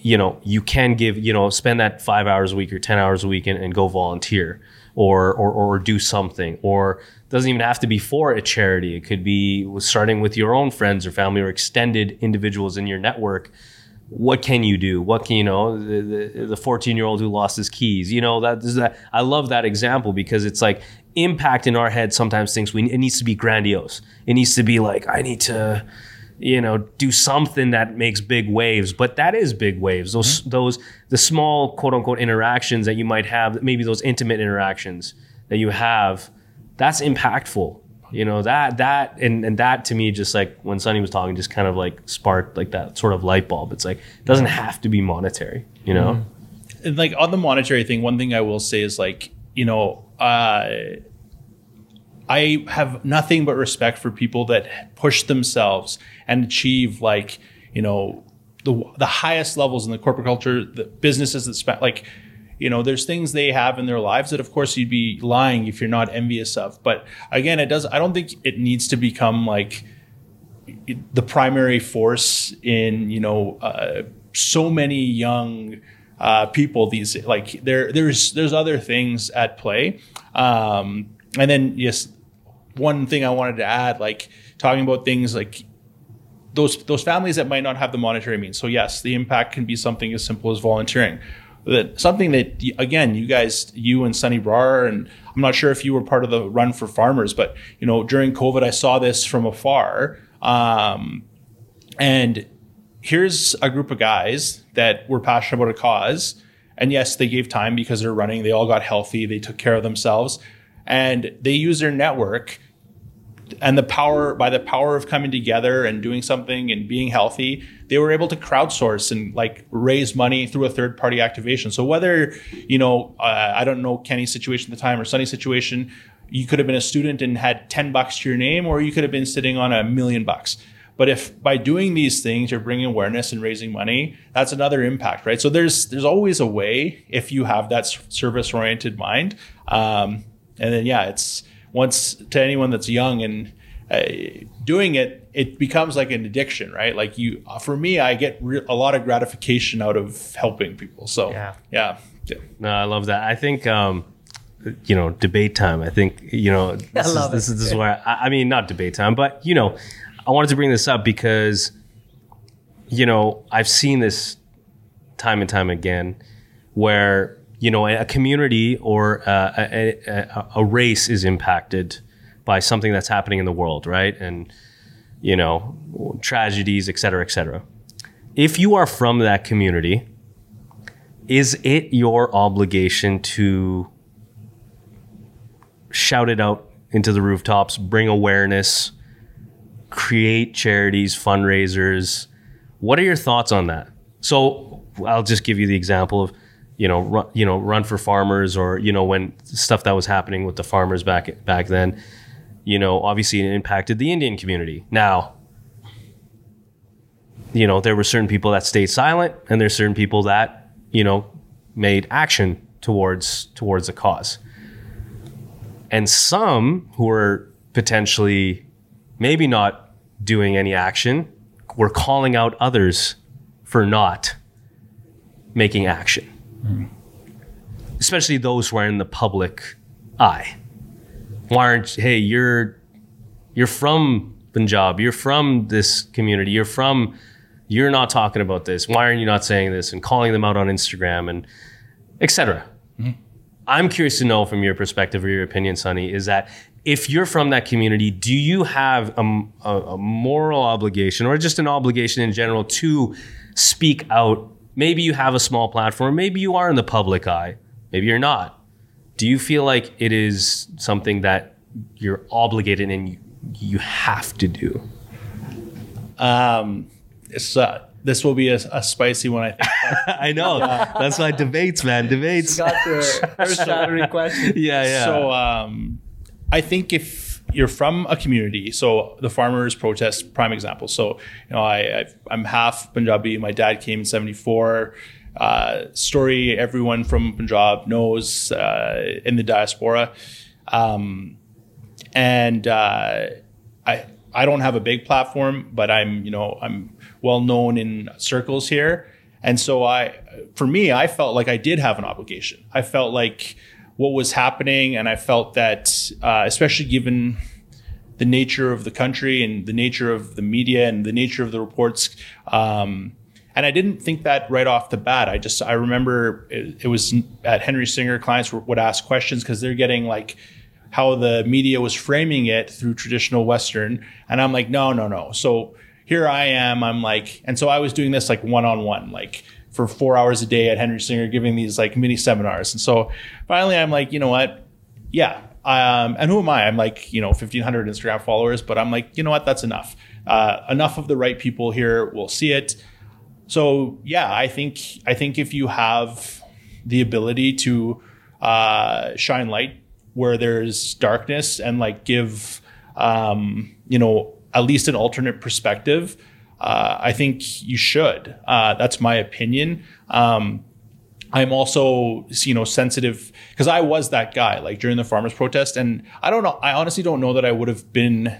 you know, you can give, you know, spend that five hours a week or 10 hours a week and, and go volunteer or, or, or do something or doesn't even have to be for a charity. It could be starting with your own friends or family or extended individuals in your network. What can you do? What can you know? The, the 14 year old who lost his keys, you know, that is that. I love that example because it's like impact in our head sometimes thinks we, it needs to be grandiose. It needs to be like, I need to, you know do something that makes big waves but that is big waves those mm-hmm. those the small quote unquote interactions that you might have maybe those intimate interactions that you have that's impactful you know that that and, and that to me just like when Sonny was talking just kind of like sparked like that sort of light bulb. It's like it doesn't have to be monetary you know? And like on the monetary thing one thing I will say is like you know uh I have nothing but respect for people that push themselves and achieve like, you know, the the highest levels in the corporate culture, the businesses that spend like, you know, there's things they have in their lives that of course you'd be lying if you're not envious of. But again, it does I don't think it needs to become like the primary force in, you know, uh, so many young uh, people these like there there's there's other things at play um, and then yes one thing I wanted to add, like talking about things like those those families that might not have the monetary means. So yes, the impact can be something as simple as volunteering. That something that again, you guys, you and Sunny Brar, and I'm not sure if you were part of the run for farmers, but you know during COVID, I saw this from afar, um, and here's a group of guys that were passionate about a cause. And yes, they gave time because they're running. They all got healthy. They took care of themselves, and they use their network and the power by the power of coming together and doing something and being healthy they were able to crowdsource and like raise money through a third party activation. So whether you know uh, i don't know kenny's situation at the time or sunny's situation you could have been a student and had 10 bucks to your name or you could have been sitting on a million bucks. But if by doing these things you're bringing awareness and raising money that's another impact right? So there's there's always a way if you have that service oriented mind. Um, and then yeah it's once to anyone that's young and uh, doing it, it becomes like an addiction, right? Like you, for me, I get re- a lot of gratification out of helping people. So yeah, yeah. yeah. No, I love that. I think, um, you know, debate time. I think, you know, this, is, this is, this is where I, I mean, not debate time, but you know, I wanted to bring this up because, you know, I've seen this time and time again where you know a community or uh, a, a, a, race is impacted by something that's happening in the world right? And you know tragedies et cetera et cetera. If you are from that community is it your obligation to shout it out into the rooftops bring awareness create charities fundraisers? What are your thoughts on that? So i'll just give you the example of you know, run, you know, run for farmers or, you know, when stuff that was happening with the farmers back back then, you know, obviously it impacted the Indian community. Now, you know, there were certain people that stayed silent and there's certain people that, you know, made action towards towards the cause. And some who were potentially maybe not doing any action were calling out others for not making action especially those who are in the public eye. Why aren't hey you're you're from Punjab, you're from this community, you're from you're not talking about this. Why aren't you not saying this and calling them out on Instagram and etc. Mm-hmm. I'm curious to know from your perspective or your opinion, Sonny, is that if you're from that community, do you have a, a, a moral obligation or just an obligation in general to speak out maybe you have a small platform, maybe you are in the public eye, maybe you're not. Do you feel like it is something that you're obligated and you, you have to do? Um, it's uh, this will be a, a spicy one. I think. I know. That's why debates, man. Debates. got the earth question. Yeah, yeah. So, um, I think if you're from a community. So the farmers protest, prime example. So you know, I i am half Punjabi. My dad came in '74. Uh, story everyone from Punjab knows uh, in the diaspora, um, and uh, I I don't have a big platform, but I'm you know I'm well known in circles here. And so I, for me, I felt like I did have an obligation. I felt like what was happening, and I felt that, uh, especially given the nature of the country and the nature of the media and the nature of the reports. Um, and I didn't think that right off the bat. I just I remember it, it was at Henry Singer. Clients would ask questions because they're getting like how the media was framing it through traditional Western, and I'm like, no, no, no. So here I am. I'm like, and so I was doing this like one on one, like for four hours a day at Henry Singer, giving these like mini seminars. And so finally, I'm like, you know what? Yeah. Um, and who am I? I'm like, you know, 1500 Instagram followers, but I'm like, you know what? That's enough. Uh, enough of the right people here will see it. So yeah, I think I think if you have the ability to uh, shine light where there's darkness and like give um, you know at least an alternate perspective, uh, I think you should. Uh, that's my opinion. Um, I'm also, you know, sensitive because I was that guy like during the farmers protest, and I don't know. I honestly don't know that I would have been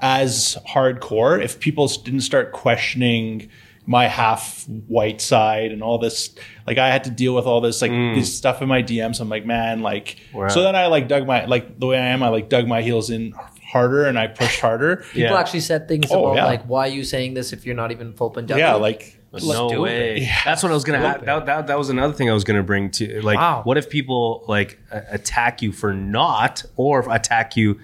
as hardcore if people didn't start questioning my half white side and all this. Like I had to deal with all this like this stuff in my DMs. I'm like, man, like. Wow. So then I like dug my like the way I am. I like dug my heels in harder and I pushed harder. People Yeah. actually said things Oh, about yeah. like, why are you saying this if you're not even full Punjabi? Yeah, like no stupid. way. That's what I was gonna. Ha- that, that that was another thing I was gonna bring to. Like, Wow. what if people like attack you for not, or attack you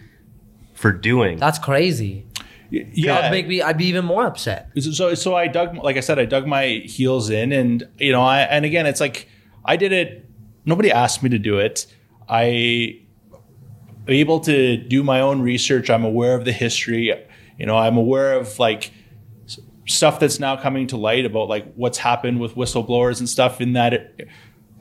for doing? That's crazy. That yeah. would make me. I'd be even more upset. so so I dug like I said I dug my heels in and you know I and again it's like I did it nobody asked me to do it I am able to do my own research. I'm aware of the history. You know I'm aware of like stuff that's now coming to light about like what's happened with whistleblowers and stuff in that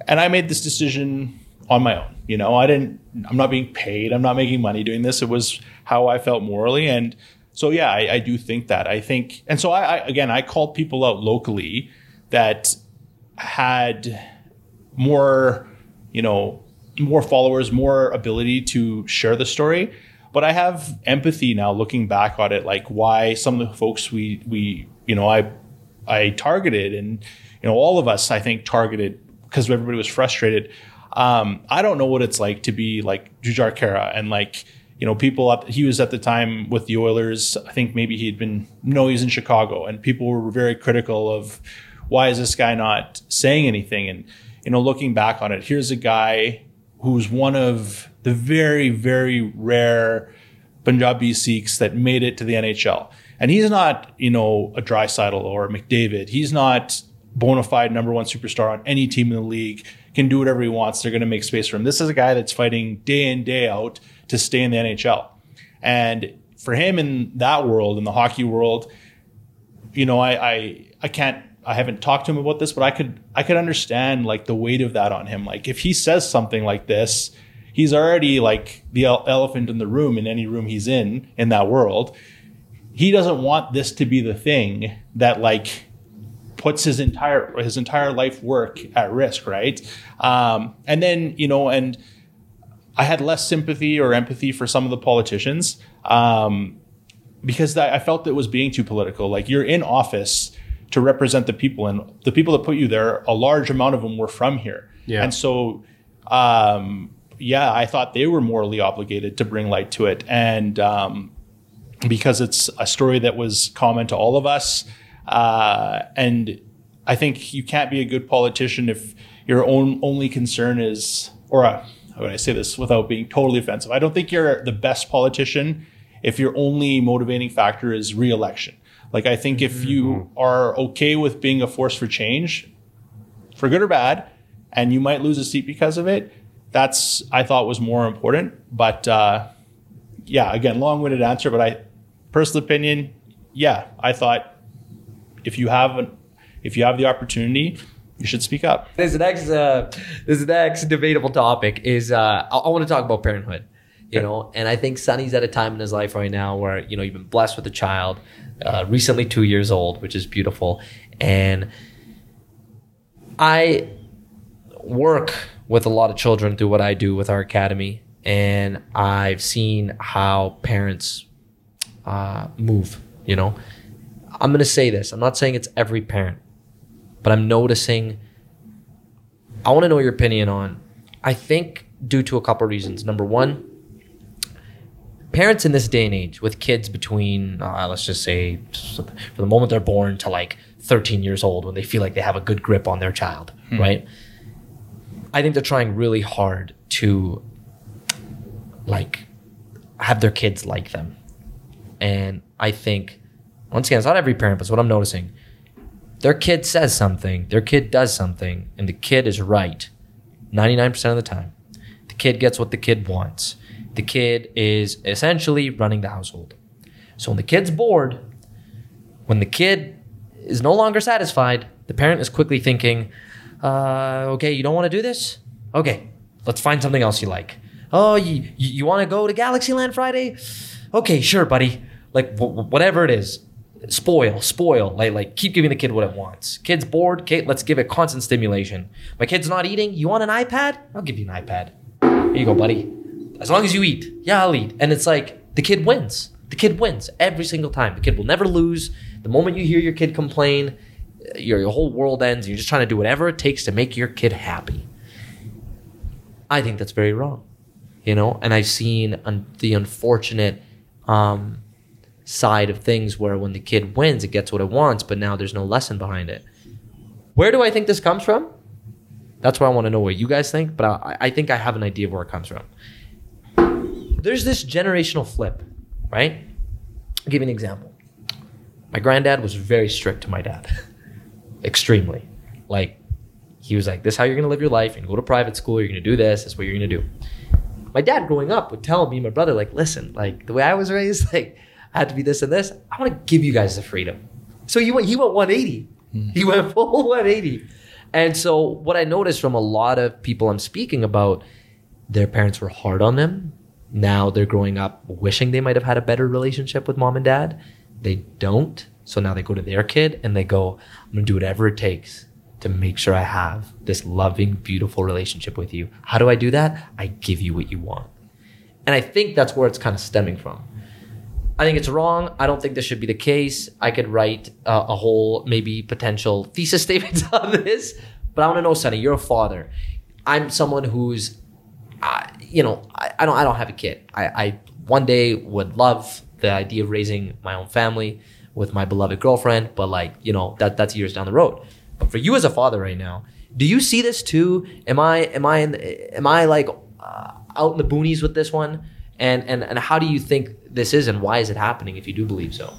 and I made this decision on my own. You know I didn't I'm not being paid. I'm not making money doing this. It was how I felt morally. And so yeah, I, I do think that. I think, and so I, I again, I called people out locally that had more, you know, more followers, more ability to share the story. But I have empathy now, looking back on it, like why some of the folks we we you know I I targeted, and you know all of us I think targeted because everybody was frustrated. Um, I don't know what it's like to be like Jujhar Khaira and like you know people up he was at the time with the Oilers I think maybe he'd been no he's in Chicago and people were very critical of why is this guy not saying anything and you know looking back on it here's a guy who's one of the very very rare Punjabi Sikhs that made it to the NHL and he's not you know a Draisaitl or a McDavid. He's not bona fide number one superstar on any team in the league can do whatever he wants. They're going to make space for him. This is a guy that's fighting day in day out to stay in the NHL. And for him in that world, in the hockey world, you know, I, I I can't I haven't talked to him about this, but I could I could understand like the weight of that on him. Like if he says something like this, he's already like the elephant in the room in any room he's in in that world. He doesn't want this to be the thing that like puts his entire his entire life work at risk, right? Um, and then you know, and I had less sympathy or empathy for some of the politicians um, because I felt it was being too political. Like you're in office to represent the people, and the people that put you there, a large amount of them were from here, Yeah. and so. Um, yeah, I thought they were morally obligated to bring light to it, and um, because it's a story that was common to all of us. Uh, and I think you can't be a good politician if your own only concern is, or uh, how would I say this without being totally offensive? I don't think you're the best politician if your only motivating factor is reelection. Like I think if you are okay with being a force for change, for good or bad, and you might lose a seat because of it, that's I thought was more important. But uh, yeah, again, long-winded answer, but I personal opinion, yeah, I thought if you have an, if you have the opportunity, you should speak up. This next, uh, this next debatable topic is uh, I, I want to talk about parenthood. You know, and I think Sonny's at a time in his life right now where you know you've been blessed with a child, uh, recently two years old, which is beautiful, and I work with a lot of children through what I do with our academy, and I've seen how parents uh, move. You know, I'm going to say this. I'm not saying it's every parent, but I'm noticing. I want to know your opinion on. I think due to a couple of reasons. Number one, parents in this day and age with kids between, uh, let's just say, from the moment they're born to like 13 years old, when they feel like they have a good grip on their child, right? I think they're trying really hard to like have their kids like them. And I think, once again, it's not every parent, but it's what I'm noticing. Their kid says something, their kid does something, and the kid is right 99% of the time. The kid gets what the kid wants. The kid is essentially running the household. So when the kid's bored, when the kid is no longer satisfied, the parent is quickly thinking, uh, okay, you don't want to do this? Okay, let's find something else you like. Oh, you, you, want to go to Galaxyland Friday? Okay, sure, buddy. Like, wh- whatever it is. Spoil, spoil. Like, like, keep giving the kid what it wants. Kid's bored. Okay, let's give it constant stimulation. My kid's not eating. You want an iPad? I'll give you an iPad. Here you go, buddy. As long as you eat. Yeah, I'll eat. And it's like, the kid wins. The kid wins every single time. The kid will never lose. The moment you hear your kid complain, your, your whole world ends. You're just trying to do whatever it takes to make your kid happy. I think that's very wrong, you know. And I've seen un- the unfortunate um, side of things where when the kid wins, it gets what it wants, but now there's no lesson behind it. Where do I think this comes from? That's why I want to know what you guys think, but I, I think I have an idea of where it comes from. There's this generational flip, right? I'll give you an example. My granddad was very strict to my dad, extremely. Like, he was like, "This is how you're gonna live your life. You're gonna go to private school. You're gonna do this. That's what you're gonna do." My dad, growing up, would tell me and my brother, like, "Listen, like the way I was raised, like I had to be this and this. I want to give you guys the freedom." So he went, he went 180. Hmm. He went full 180. And so what I noticed from a lot of people I'm speaking about, their parents were hard on them. Now they're growing up wishing they might have had a better relationship with mom and dad. They don't. So now they go to their kid and they go, I'm going to do whatever it takes to make sure I have this loving, beautiful relationship with you. How do I do that? I give you what you want. And I think that's where it's kind of stemming from. I think it's wrong. I don't think this should be the case. I could write uh, a whole maybe potential thesis statement on this, but I want to know, Sonny, you're a father. I'm someone who's, uh, you know, I, I don't, I don't have a kid. I, I one day would love the idea of raising my own family with my beloved girlfriend, but like, you know, that that's years down the road. But for you as a father right now, do you see this too? Am I, am I, in, am I like uh, out in the boonies with this one? And and and how do you think this is, and why is it happening? If you do believe so,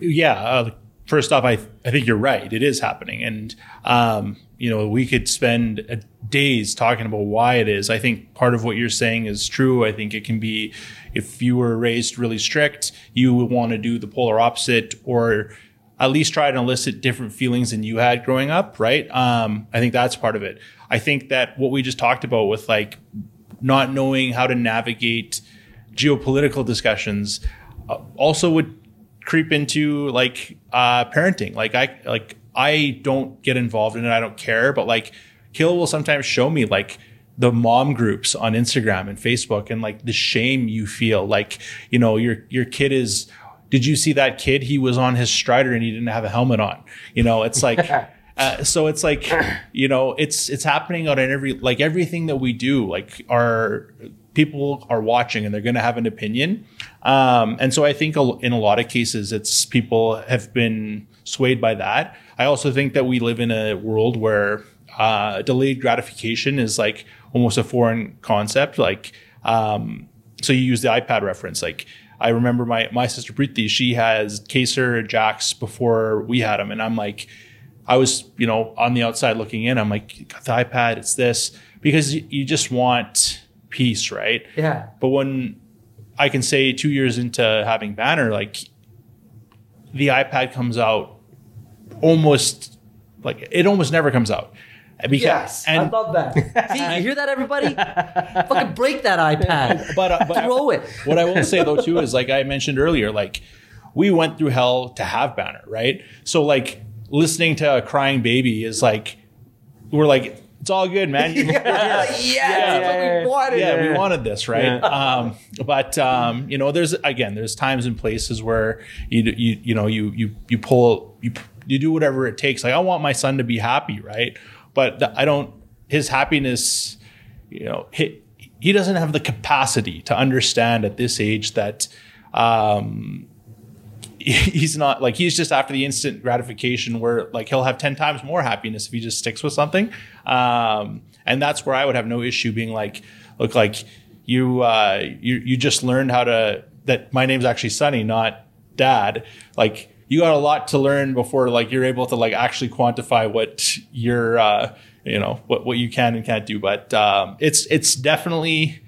yeah uh, first off i i think you're right. It is happening. And um you know we could spend uh, days talking about why it is. I think part of what you're saying is true. I think it can be if you were raised really strict you would want to do the polar opposite or at least try to elicit different feelings than you had growing up right? Um i think that's part of it. I think that what we just talked about with like not knowing how to navigate geopolitical discussions uh, also would creep into like uh, parenting. Like I like I don't get involved in it. I don't care. But like Kill will sometimes show me like the mom groups on Instagram and Facebook and like the shame you feel. Like you know your your kid is. Did you see that kid? He was on his strider and he didn't have a helmet on. You know, it's like. Uh, so it's like, you know, it's it's happening on every like everything that we do. Like our people are watching and they're going to have an opinion. Um, and so I think in a lot of cases, it's people have been swayed by that. I also think that we live in a world where uh, delayed gratification is like almost a foreign concept. Like, um, so you use the iPad reference. Like, I remember my my sister Preeti, she has Kaser Jacks before we had them, and I'm like, I was you know on the outside looking in. I'm like, got the iPad, it's this because you just want peace, right? Yeah. But when I can say two years into having Banner, like the iPad comes out almost like it almost never comes out. Because, yes, and, I love that. See, you hear that, everybody? Fucking break that iPad. But, uh, but throw it. What I will say though too is like I mentioned earlier, like we went through hell to have Banner, right? So like listening to a crying baby is like we're like it's all good, man. You- yeah, yeah, we wanted yeah, it. we wanted this, right? Um, but um, you know, there's again, there's times and places where you you you know you you you pull you you do whatever it takes. Like I want my son to be happy, right? But th- I don't. His happiness, you know, he he doesn't have the capacity to understand at this age that. Um, he's not like he's just after the instant gratification where like he'll have 10 times more happiness if he just sticks with something. Um, and that's where i would have no issue being like look like you uh, you you just learned how to that my name's actually Sonny not dad. Like you got a lot to learn before like you're able to like actually quantify what you're uh, you know what, what you can and can't do. But um, it's it's definitely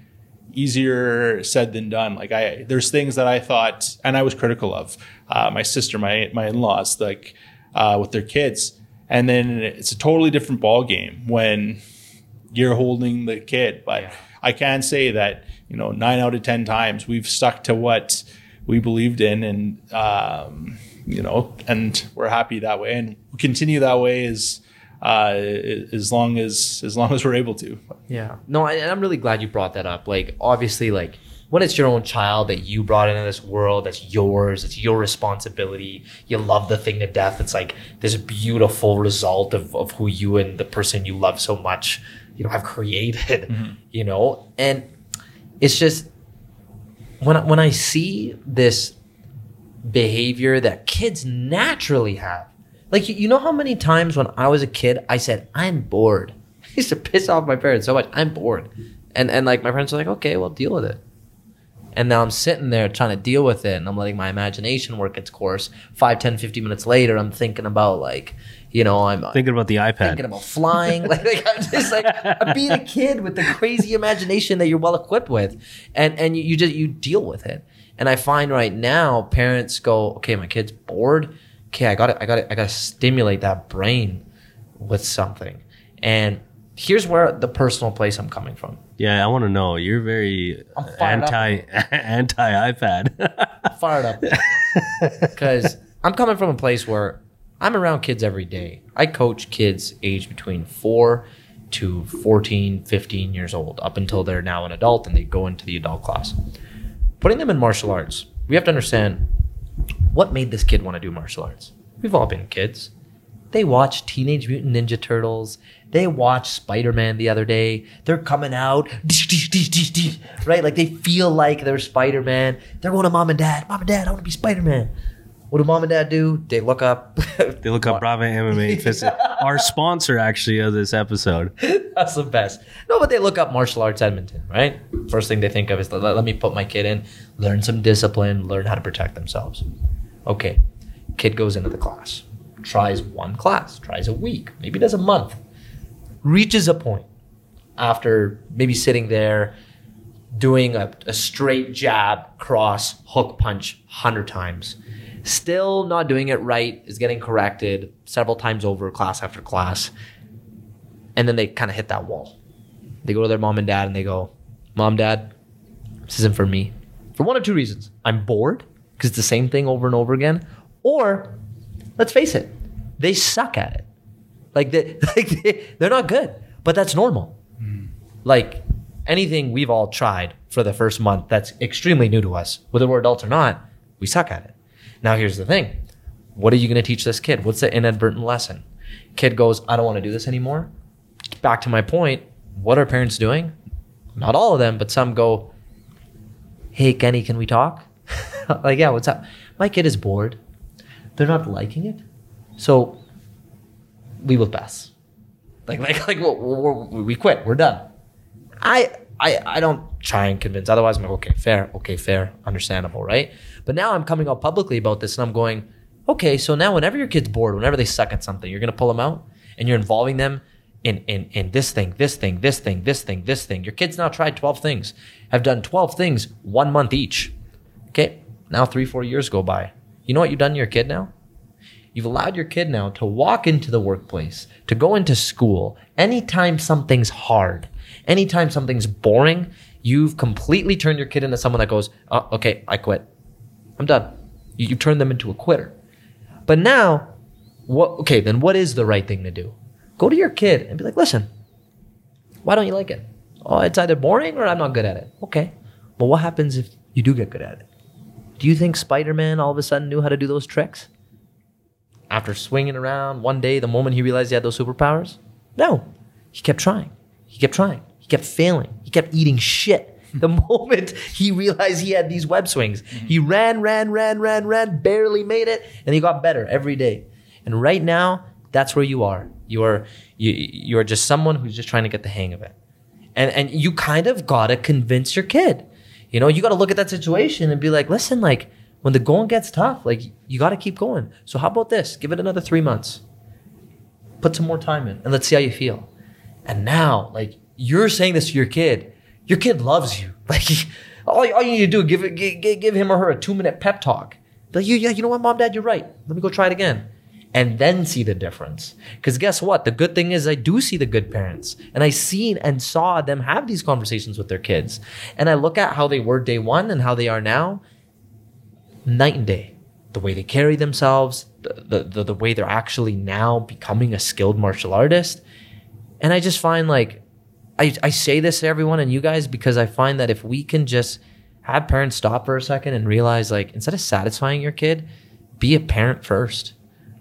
easier said than done. Like I, there's things that I thought, and I was critical of uh, my sister, my my in-laws, like uh, with their kids, and then it's a totally different ball game when you're holding the kid. But I can say that you know nine out of ten times we've stuck to what we believed in, and um, you know, and we're happy that way, and continue that way as uh, as long as as long as we're able to. Yeah. No, I- and I'm really glad you brought that up. Like, obviously, like when it's your own child that you brought into this world, that's yours, it's your responsibility. You love the thing to death. It's like this beautiful result of, of who you and the person you love so much, you know, have created, you know? And it's just when I, when I see this behavior that kids naturally have. Like you, know how many times when I was a kid I said I'm bored. I used to piss off my parents so much. I'm bored, and and like my parents were like, okay, well deal with it. And now I'm sitting there trying to deal with it, and I'm letting my imagination work its course. Five, 10, 15 minutes later, I'm thinking about like, you know, I'm uh, Thinking about the iPad. thinking about flying. like, like, I'm just like I'm being a kid with the crazy imagination that you're well equipped with, and and you, you just you deal with it. And I find right now parents go, okay, my kid's bored. Okay, I got to I got to I got to stimulate that brain with something. And here's where the personal place I'm coming from. yeah, I want to know. You're very I'm up. anti anti iPad. fired up because I'm coming from a place where I'm around kids every day. I coach kids aged between four to 14, 15 years old, up until they're now an adult and they go into the adult class. Putting them in martial arts, we have to understand what made this kid want to do martial arts. We've all been kids. They watched Teenage Mutant Ninja Turtles. They watched Spider Man the other day. They're coming out, right? Like they feel like they're Spider Man. They're going to mom and dad. Mom and dad, I want to be Spider Man. What do mom and dad do? They look up. they look up Brave MMA. Fist- Our sponsor, actually, of this episode. That's the best. No, but they look up martial arts Edmonton, right? First thing they think of is let, let me put my kid in, learn some discipline, learn how to protect themselves. Okay, kid goes into the class, tries one class, tries a week, maybe does a month, reaches a point after maybe sitting there doing a, a straight jab, cross, hook punch 100 times. Still not doing it right, is getting corrected several times over, class after class and then they kind of hit that wall. They go to their mom and dad and they go, "Mom, dad, this isn't for me." For one of two reasons: I'm bored because it's the same thing over and over again, or let's face it, they suck at it. Like they, like they, they're not good, but that's normal. Hmm. Like anything we've all tried for the first month that's extremely new to us, whether we're adults or not, we suck at it. Now here's the thing: what are you going to teach this kid? What's the inadvertent lesson? Kid goes, "I don't want to do this anymore." back to my point, what are parents doing? Not all of them, but some go, Hey, Kenny, can we talk? like, yeah, what's up? My kid is bored. They're not liking it. So we will pass. Like, like, like we're, we're, we quit. We're done. I, I, I don't try and convince. Otherwise, I'm like, okay, fair, okay, fair, understandable, right? But now I'm coming out publicly about this and I'm going, okay, so now whenever your kid's bored, whenever they suck at something, you're going to pull them out and you're involving them in, in, in this thing, this thing, this thing, this thing, this thing. Your kid's now tried 12 things, have done 12 things one month each. Okay, now three, four years go by. You know what you've done to your kid now? You've allowed your kid now to walk into the workplace, to go into school. Anytime something's hard, anytime something's boring, you've completely turned your kid into someone that goes, oh, okay, I quit. I'm done. You, you turn them into a quitter. But now, what? Okay, then what is the right thing to do? Go to your kid and be like, listen, Why don't you like it? Oh, it's either boring or I'm not good at it. Okay. Well, what happens if you do get good at it? Do you think Spider Man all of a sudden knew how to do those tricks? After swinging around one day, the moment he realized he had those superpowers? No. He kept trying. He kept trying. He kept failing. He kept eating shit. The moment he realized he had these web swings, mm-hmm. he ran, ran, ran, ran, ran, barely made it, and he got better every day. And right now, that's where you are. You are you you are just someone who's just trying to get the hang of it. And and you kind of gotta convince your kid. You know, you gotta look at that situation and be like, listen, like when the going gets tough, like you gotta keep going. So how about this? Give it another three months. Put some more time in and let's see how you feel. And now, like you're saying this to your kid, your kid loves you. Like all, all you need to do, give give, give him or her a two minute pep talk. Like you, yeah, you know what, mom, dad, you're right. Let me go try it again, and then see the difference. Because guess what? The good thing is I do see the good parents, and I seen and saw them have these conversations with their kids, and I look at how they were day one and how they are now, night and day. The way they carry themselves, the, the, the, the way they're actually now becoming a skilled martial artist. And I just find like, I, I say this to everyone and you guys because I find that if we can just have parents stop for a second and realize like, instead of satisfying your kid, be a parent first.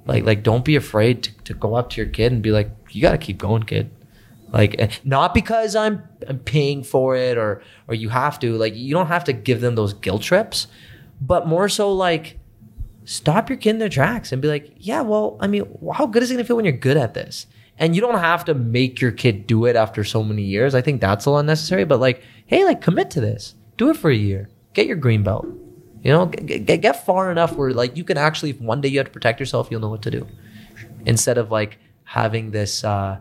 Like, like don't be afraid to, to go up to your kid and be like, you got to keep going, kid. Like not because I'm, I'm paying for it or or you have to like you don't have to give them those guilt trips, but more so like stop your kid in their tracks and be like, yeah, well, I mean, how good is it gonna feel when you're good at this? And you don't have to make your kid do it after so many years. I think that's a little unnecessary. But like, hey, like commit to this. Do it for a year. Get your green belt. You know, get, get, get far enough where like you can actually, if one day you have to protect yourself, you'll know what to do. Instead of like having this, uh,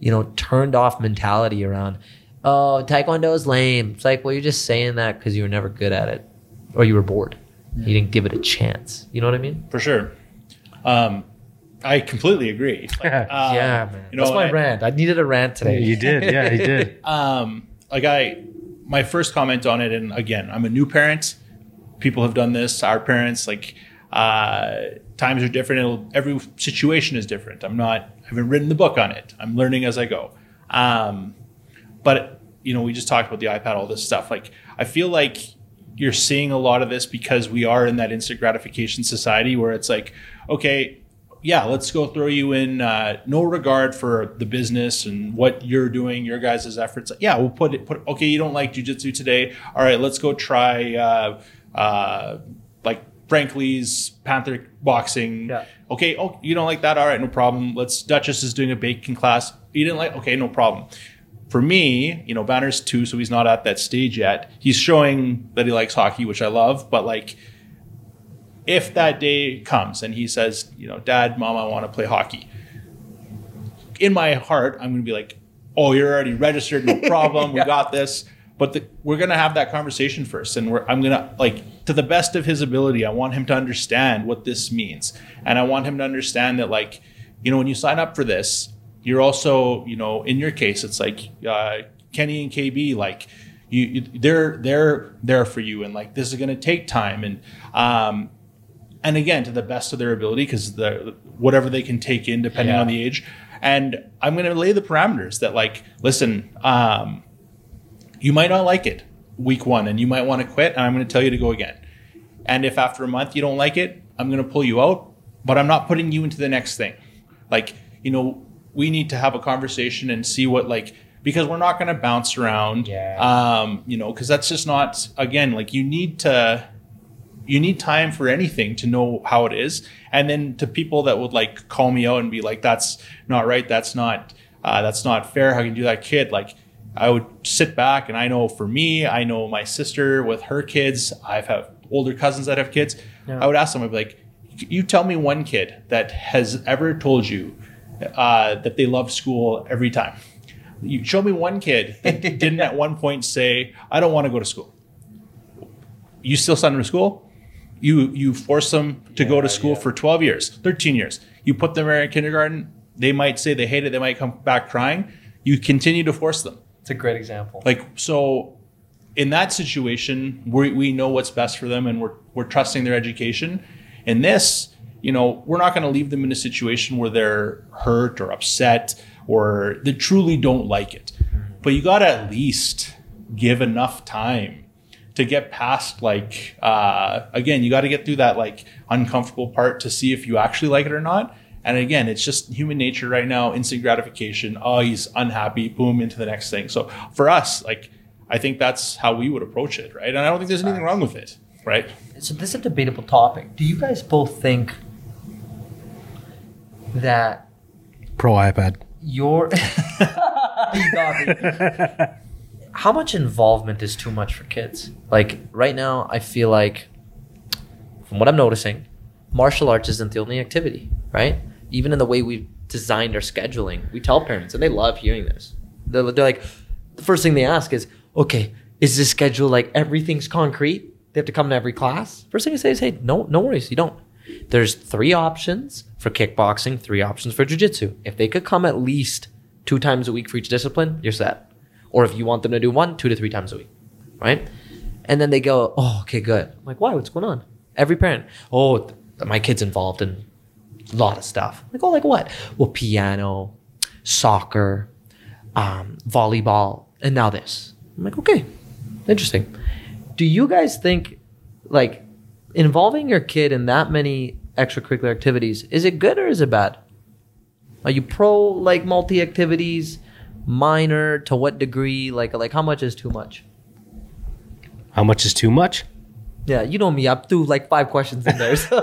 you know, turned off mentality around, oh, Taekwondo is lame. It's like, well, you're just saying that because you were never good at it or you were bored. You didn't give it a chance. You know what I mean? for sure. Um, I completely agree. Like, um, yeah, man. You know, That's my I- rant. I needed a rant today. You did, yeah, he did. um, like I, my first comment on it, and again, I'm a new parent. People have done this. Our parents, like, uh, times are different. It'll, every situation is different. I'm not. I haven't written the book on it. I'm learning as I go. Um, but you know, we just talked about the iPad, all this stuff. Like, I feel like you're seeing a lot of this because we are in that instant gratification society where it's like, okay, yeah, let's go throw you in uh, no regard for the business and what you're doing, your guys' efforts. Yeah, we'll put it. Put okay. You don't like jujitsu today. All right, let's go try uh, uh, like Frank Lee's Panther boxing. Yeah. Okay. Oh, you don't like that? All right, no problem. Let's. Duchess is doing a baking class. You didn't like? Okay, no problem. For me, you know, Banner's two, so he's not at that stage yet. He's showing that he likes hockey, which I love, but like if that day comes and he says, you know, Dad, Mom, I want to play hockey. In my heart, I'm going to be like, oh, you're already registered, no problem, we got this. But the, we're going to have that conversation first, and we're, I'm going to like to the best of his ability. I want him to understand what this means, and I want him to understand that, like, you know, when you sign up for this, you're also, you know, in your case, it's like uh, Kenny and KB, like, you, you they're they're there for you, and like this is going to take time, and um, and again to the best of their ability because the whatever they can take in depending Yeah. on the age and i'm going to lay the parameters that like listen um, you might not like it week one and you might want to quit and i'm going to tell you to go again and if after a month you don't like it i'm going to pull you out but i'm not putting you into the next thing like you know we need to have a conversation and see what like because we're not going to bounce around Yeah. um you know because that's just not again like you need to you need time for anything to know how it is. And then to people that would like call me out and be like that's not right. That's not uh, that's not fair. How can you do that kid? Like i would sit back and i know for me i know my sister with her kids. I've have older cousins that have kids. Yeah. i would ask them i'd be like you tell me one kid that has ever told you uh, that they love school every time. You show me one kid that didn't at one point say i don't want to go to school you still send them to school you you force them to go to school for 12 years 13 years. You put them in kindergarten they might say they hate it they might come back crying. You continue to force them. It's a great example. like so in that situation we, we know what's best for them and we're, we're trusting their education. In this you know we're not going to leave them in a situation where they're hurt or upset or they truly don't like it. Mm-hmm. But you got to at least give enough time to get past like uh, again you got to get through that like uncomfortable part to see if you actually like it or not and again it's just human nature right now instant gratification oh he's unhappy boom into the next thing so for us like i think that's how we would approach it right and i don't think there's anything wrong with it right So this is a debatable topic. Do you guys both think that Pro iPad. your you got me. How much involvement is too much for kids? Like right now, I feel like, from what I'm noticing, martial arts isn't the only activity, right? Even in the way we've designed our scheduling, we tell parents, and they love hearing this. They're, they're like, the first thing they ask is, okay, is this schedule like everything's concrete? They have to come to every class. First thing I say is, hey, no, no worries, you don't. There's three options for kickboxing, three options for jujitsu. If they could come at least two times a week for each discipline, you're set. Or if you want them to do one, two to three times a week, right? And then they go, oh, okay, good. I'm like, why? What's going on? Every parent, oh, th- my kid's involved in a lot of stuff. I'm like, oh, like what? Well, piano, soccer, um, volleyball, and now this. I'm like, okay, interesting. Do you guys think, like, involving your kid in that many extracurricular activities is it good or is it bad? Are you pro like multi activities, minor to what degree? Like, like how much is too much? How much is too much? Yeah, you know me. I threw like five questions in there. So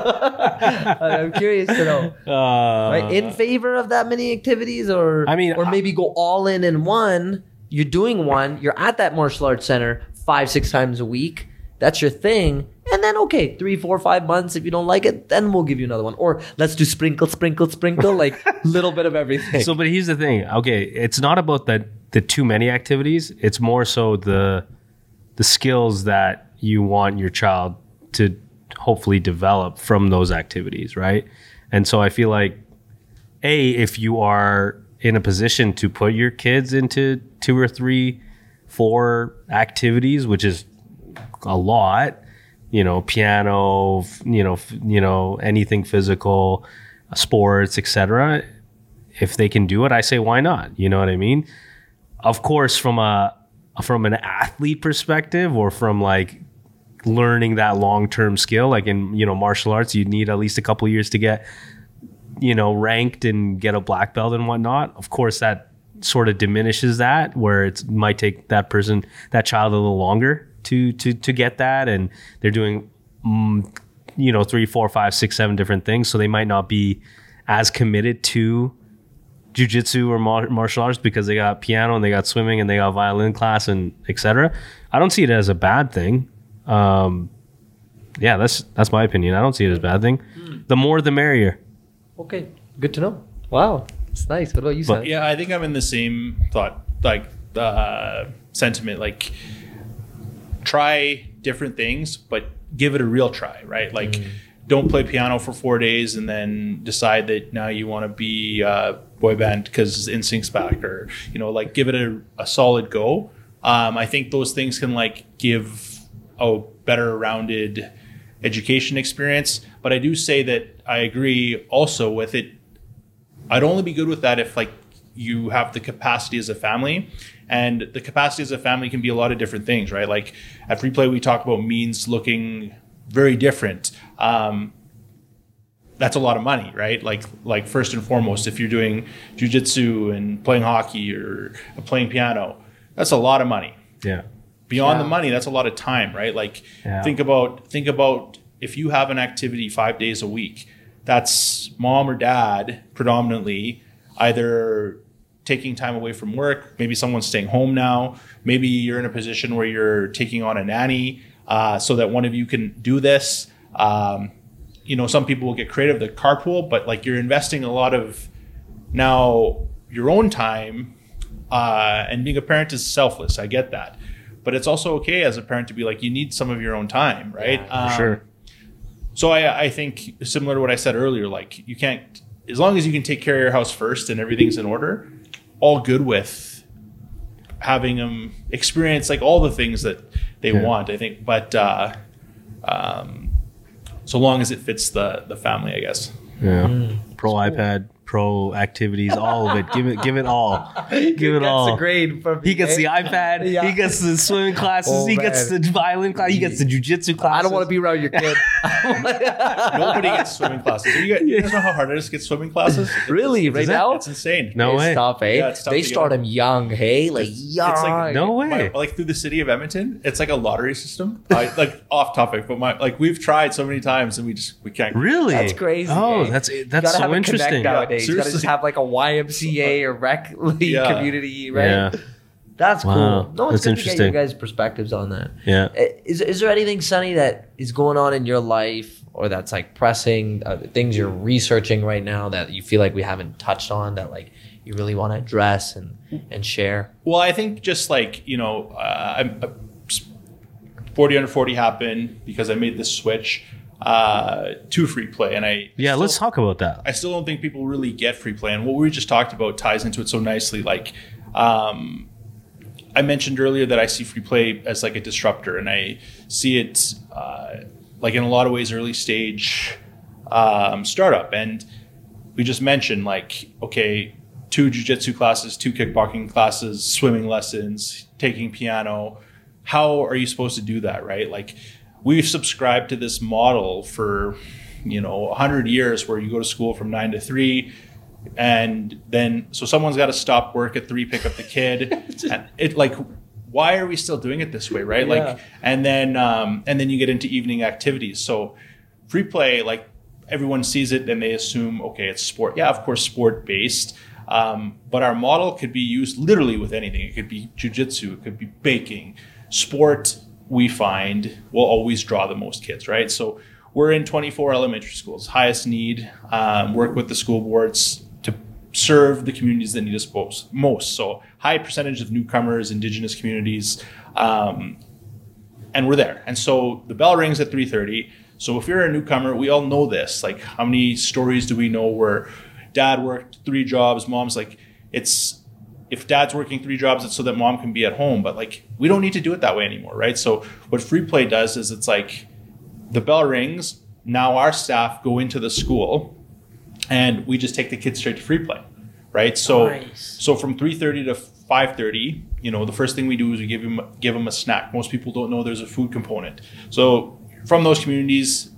I'm curious to know. Uh, Right, in favor of that many activities, or I mean, or maybe go all in in one. You're doing one. You're at that martial arts center five, six times a week. That's your thing. Then okay, three, four, five months. If you don't like it, then we'll give you another one. Or let's do sprinkle, sprinkle, sprinkle, like little bit of everything. So, but here's the thing. Okay, it's not about that the too many activities. It's more so the the skills that you want your child to hopefully develop from those activities, right? And so I feel like a if you are in a position to put your kids into two or three, four activities, which is a lot, you know, piano, you know, you know, anything physical, sports, etc if they can do it, I say why not? You know what I mean? Of course, from a from an athlete perspective, or from like learning that long term skill, like in you know martial arts, you need at least a couple years to get you know ranked and get a black belt and whatnot. Of course, that sort of diminishes that, where it might take that person, that child, a little longer to to to get that, and they're doing mm, you know three, four, five, six, seven different things, so they might not be as committed to jujitsu or martial arts because they got piano and they got swimming and they got violin class and etc. I don't see it as a bad thing. Um, yeah, that's that's my opinion. I don't see it as a bad thing. The more, the merrier. okay, good to know. Wow, it's nice. What about you, But- Yeah, I think I'm in the same thought, like uh, sentiment. Like, try different things, but give it a real try, right? Like, don't play piano for four days and then decide that now you want to be uh, boy band because NSYNC's back, or you know, like give it a, a solid go. Um, I think those things can like give a better rounded education experience. But I do say that I agree also with it I'd only be good with that if like you have the capacity as a family. And the capacity as a family can be a lot of different things, right? Like at Free Play, we talk about means looking very different. Um, that's a lot of money, right? Like, like first and foremost, if you're doing jujitsu and playing hockey or playing piano, that's a lot of money Yeah. beyond Yeah. the money that's a lot of time right like Yeah. think about think about if you have an activity five days a week that's mom or dad predominantly either taking time away from work maybe someone's staying home now maybe you're in a position where you're taking on a nanny uh, so that one of you can do this um, you know some people will get creative the carpool but like you're investing a lot of now your own time uh, and being a parent is selfless. I get that, but it's also okay as a parent to be like you need some of your own time, right? Um, sure. So I, I think similar to what I said earlier, like you can't as long as you can take care of your house first and everything's in order, all good with having them experience like all the things that they Yeah. want. I think, but uh, um, so long as it fits the the family, I guess. Yeah. Pro iPad, pro activities, all of it. Give it, give it all. Give it gets all. a grade from he gets me, the iPad. Yeah. He gets the swimming classes. Oh, he gets the violin class. He gets the jujitsu classes. I don't want to be around your kid. Nobody gets swimming classes. You guys, you guys know how hard it is to get swimming classes? really, right that- now? It's insane. No it's way. tough, eh? Yeah, tough they start on. them young, hey? Like young. It's like No way. My- like through the city of Edmonton, it's like a lottery system. I, like off topic, but my like we've tried so many times and we just we can't. Really? That's crazy. Oh, eh? that's You that's gotta have so interesting. nowadays. You gotta just have like a YMCA or rec league Yeah. community, right? Yeah. That's Wow. cool. No, it's That's good to get your guys' perspectives on that. Yeah. Uh, Is is there anything, Sonny, that is going on in your life or that's like pressing uh, things you're researching right now that you feel like we haven't touched on that like you really want to address and and share? Well, I think just like you know, uh, I'm, uh, forty under forty happened because I made this switch uh, to free play, and I Yeah, still- let's talk about that. I still don't think people really get free play, and what we just talked about ties into it so nicely. Like, um, I mentioned earlier that I see free play as like a disruptor, and I see it uh, like in a lot of ways early stage um, startup. And we just mentioned like, okay, two jujitsu classes, two kickboxing classes, swimming lessons, taking piano. How are you supposed to do that, right? Like, we've subscribed to this model for you know 100 years where you go to school from 9 to 3 and then so someone's got to stop work at 3 pick up the kid. And it like why are we still doing it this way right? Yeah. like and then um, and then you get into evening activities. So free play like everyone sees it and they assume okay it's sport. Yeah of course sport based um, but our model could be used literally with anything. It could be jujitsu it could be baking. Sport we find will always draw the most kids right so we're in 24 elementary schools highest need um, work with the school boards to serve the communities that need us most so high percentage of newcomers indigenous communities um, and we're there. And so the bell rings at 3:30. So if you're a newcomer, we all know this. Like how many stories do we know where dad worked three jobs, mom's like it's if dad's working three jobs, it's so that mom can be at home. But like we don't need to do it that way anymore, right? So what free play does is it's like the bell rings, now our staff go into the school and we just take the kids straight to free play. Right? So Nice. so from 3:30 to 5:30, you know, the first thing we do is we give them give them a snack. Most people don't know there's a food component. So from those communities,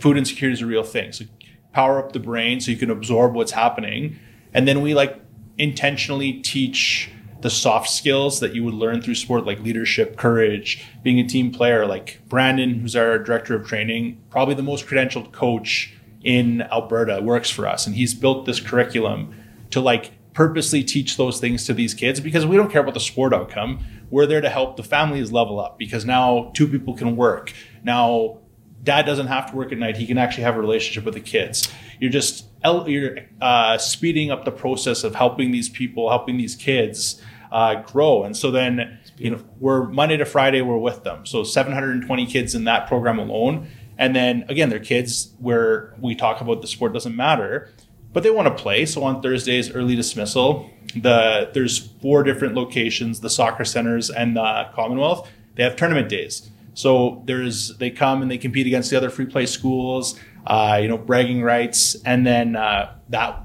food insecurity is a real thing. So power up the brain so you can absorb what's happening, and then we like intentionally teach the soft skills that you would learn through sport, like leadership, courage, being a team player. Like Brandon, who's our director of training, probably the most credentialed coach in Alberta, works for us, and he's built this curriculum to like purposely teach those things to these kids because we don't care about the sport outcome. We're there to help the families level up because now two people can work. Now dad doesn't have to work at night. He can actually have a relationship with the kids. You're just you're uh, speeding up the process of helping these people, helping these kids uh, grow. And so then you know we're Monday to Friday we're with them. So 720 kids in that program alone. And then again, they're kids where we talk about the sport doesn't matter but they want to play. So on Thursdays, early dismissal. The there's four different locations: the soccer centers and the Commonwealth. They have tournament days. So there's they come and they compete against the other free play schools. Uh, you know, bragging rights, and then uh, that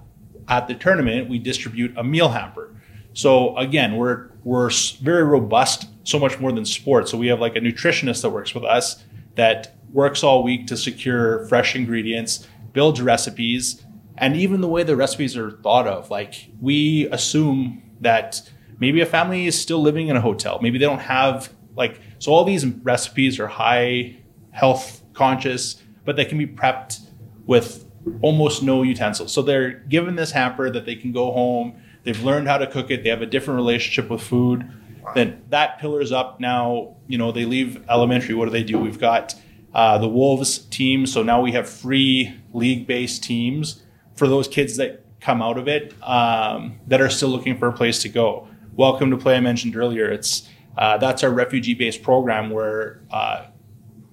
at the tournament we distribute a meal hamper. So again, we're we're very robust, so much more than sports. So we have like a nutritionist that works with us that works all week to secure fresh ingredients, builds recipes, and even the way the recipes are thought of. Like we assume that maybe a family is still living in a hotel. Maybe they don't have like so all these recipes are high health conscious, but they can be prepped with almost no utensils. So they're given this hamper that they can go home. They've learned how to cook it. They have a different relationship with food. Then that pillars up. Now you know they leave elementary. What do they do? We've got uh, the Wolves team. So now we have free league-based teams for those kids that come out of it um, that are still looking for a place to go. Welcome to Play. I mentioned earlier. It's uh, that's our refugee-based program where uh,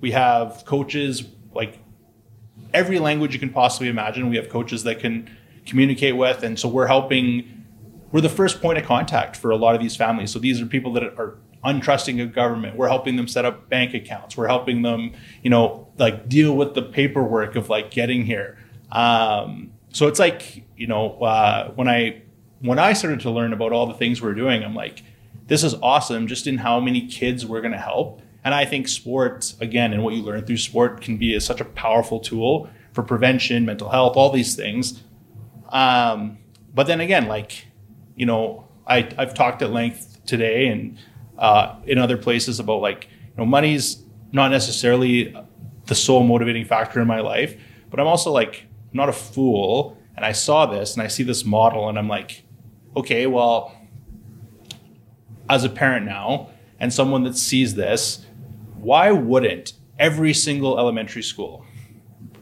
we have coaches like every language you can possibly imagine. We have coaches that can communicate with, and so we're helping. We're the first point of contact for a lot of these families. So these are people that are untrusting of government. We're helping them set up bank accounts. We're helping them, you know, like deal with the paperwork of like getting here. Um, so it's like you know uh, when I when I started to learn about all the things we're doing, I'm like, this is awesome. Just in how many kids we're going to help, and I think sport again and what you learn through sport can be a, such a powerful tool for prevention, mental health, all these things. Um, but then again, like you know, I I've talked at length today and uh, in other places about like you know money's not necessarily the sole motivating factor in my life, but I'm also like I'm not a fool, and I saw this and I see this model, and I'm like, okay, well, as a parent now and someone that sees this, why wouldn't every single elementary school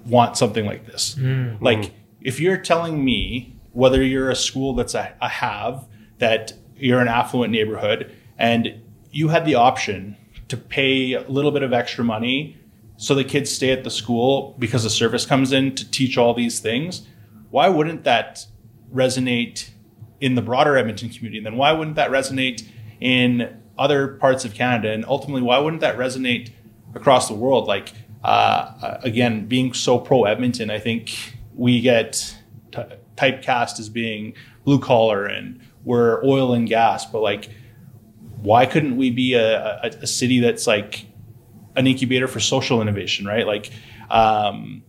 want something like this? Hmm. Like, if you're telling me whether you're a school that's a, a have that you're an affluent neighborhood and you had the option to pay a little bit of extra money so the kids stay at the school because the service comes in to teach all these things, why wouldn't that resonate in the broader Edmonton community? And then why wouldn't that resonate in other parts of Canada? And ultimately, why wouldn't that resonate across the world? Like, uh, again, being so pro Edmonton, I think we get t- typecast as being blue collar and we're oil and gas, but like, why couldn't we be a, a, a city that's like an incubator for social innovation, right? Like, um,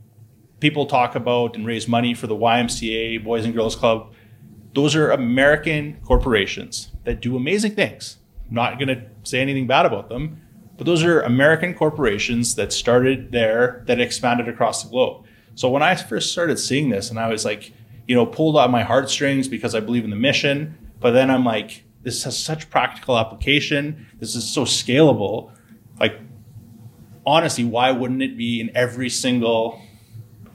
people talk about and raise money for the YMCA, Boys and Girls Club. Those are American corporations that do amazing things. Not going to say anything bad about them, but those are American corporations that started there that expanded across the globe. So when I first started seeing this, and I was like, you know, pulled on my heartstrings because I believe in the mission, but then I'm like, this has such practical application. This is so scalable. Like, honestly, why wouldn't it be in every single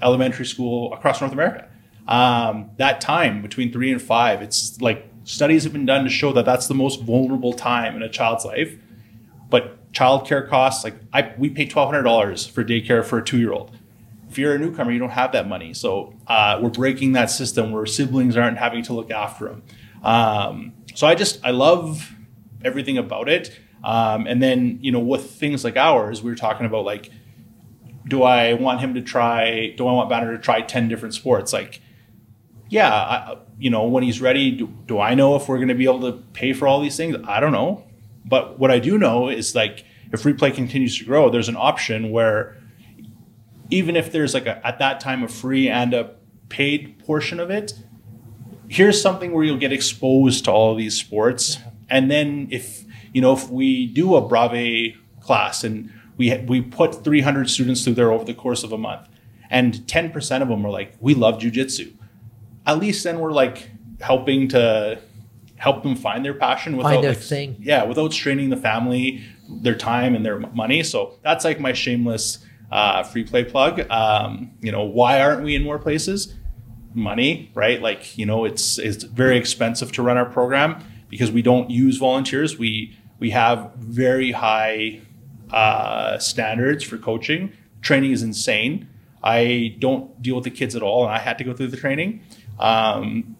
elementary school across North America? Um, that time between three and five, it's like studies have been done to show that that's the most vulnerable time in a child's life. But childcare costs, like I, we pay twelve hundred dollars for daycare for a two-year-old. If you're a newcomer, you don't have that money. So uh, we're breaking that system where siblings aren't having to look after them. Um, so I just I love everything about it. Um, and then you know with things like ours, we were talking about like, do I want him to try? Do I want Banner to try ten different sports? Like, yeah, I, you know when he's ready. Do, do I know if we're going to be able to pay for all these things? I don't know. But what I do know is like if free play continues to grow, there's an option where even if there's like a, at that time a free and a paid portion of it, here's something where you'll get exposed to all of these sports. And then if you know if we do a Brave class and we we put 300 students through there over the course of a month, and 10% of them are like, we love jujitsu. At least then we're like helping to help them find their passion without their like, thing. yeah, without straining the family, their time and their money. So that's like my shameless uh, free play plug. Um, you know, why aren't we in more places? Money, right? Like, you know, it's it's very expensive to run our program because we don't use volunteers. We we have very high uh, standards for coaching. Training is insane. I don't deal with the kids at all, and I had to go through the training. Um,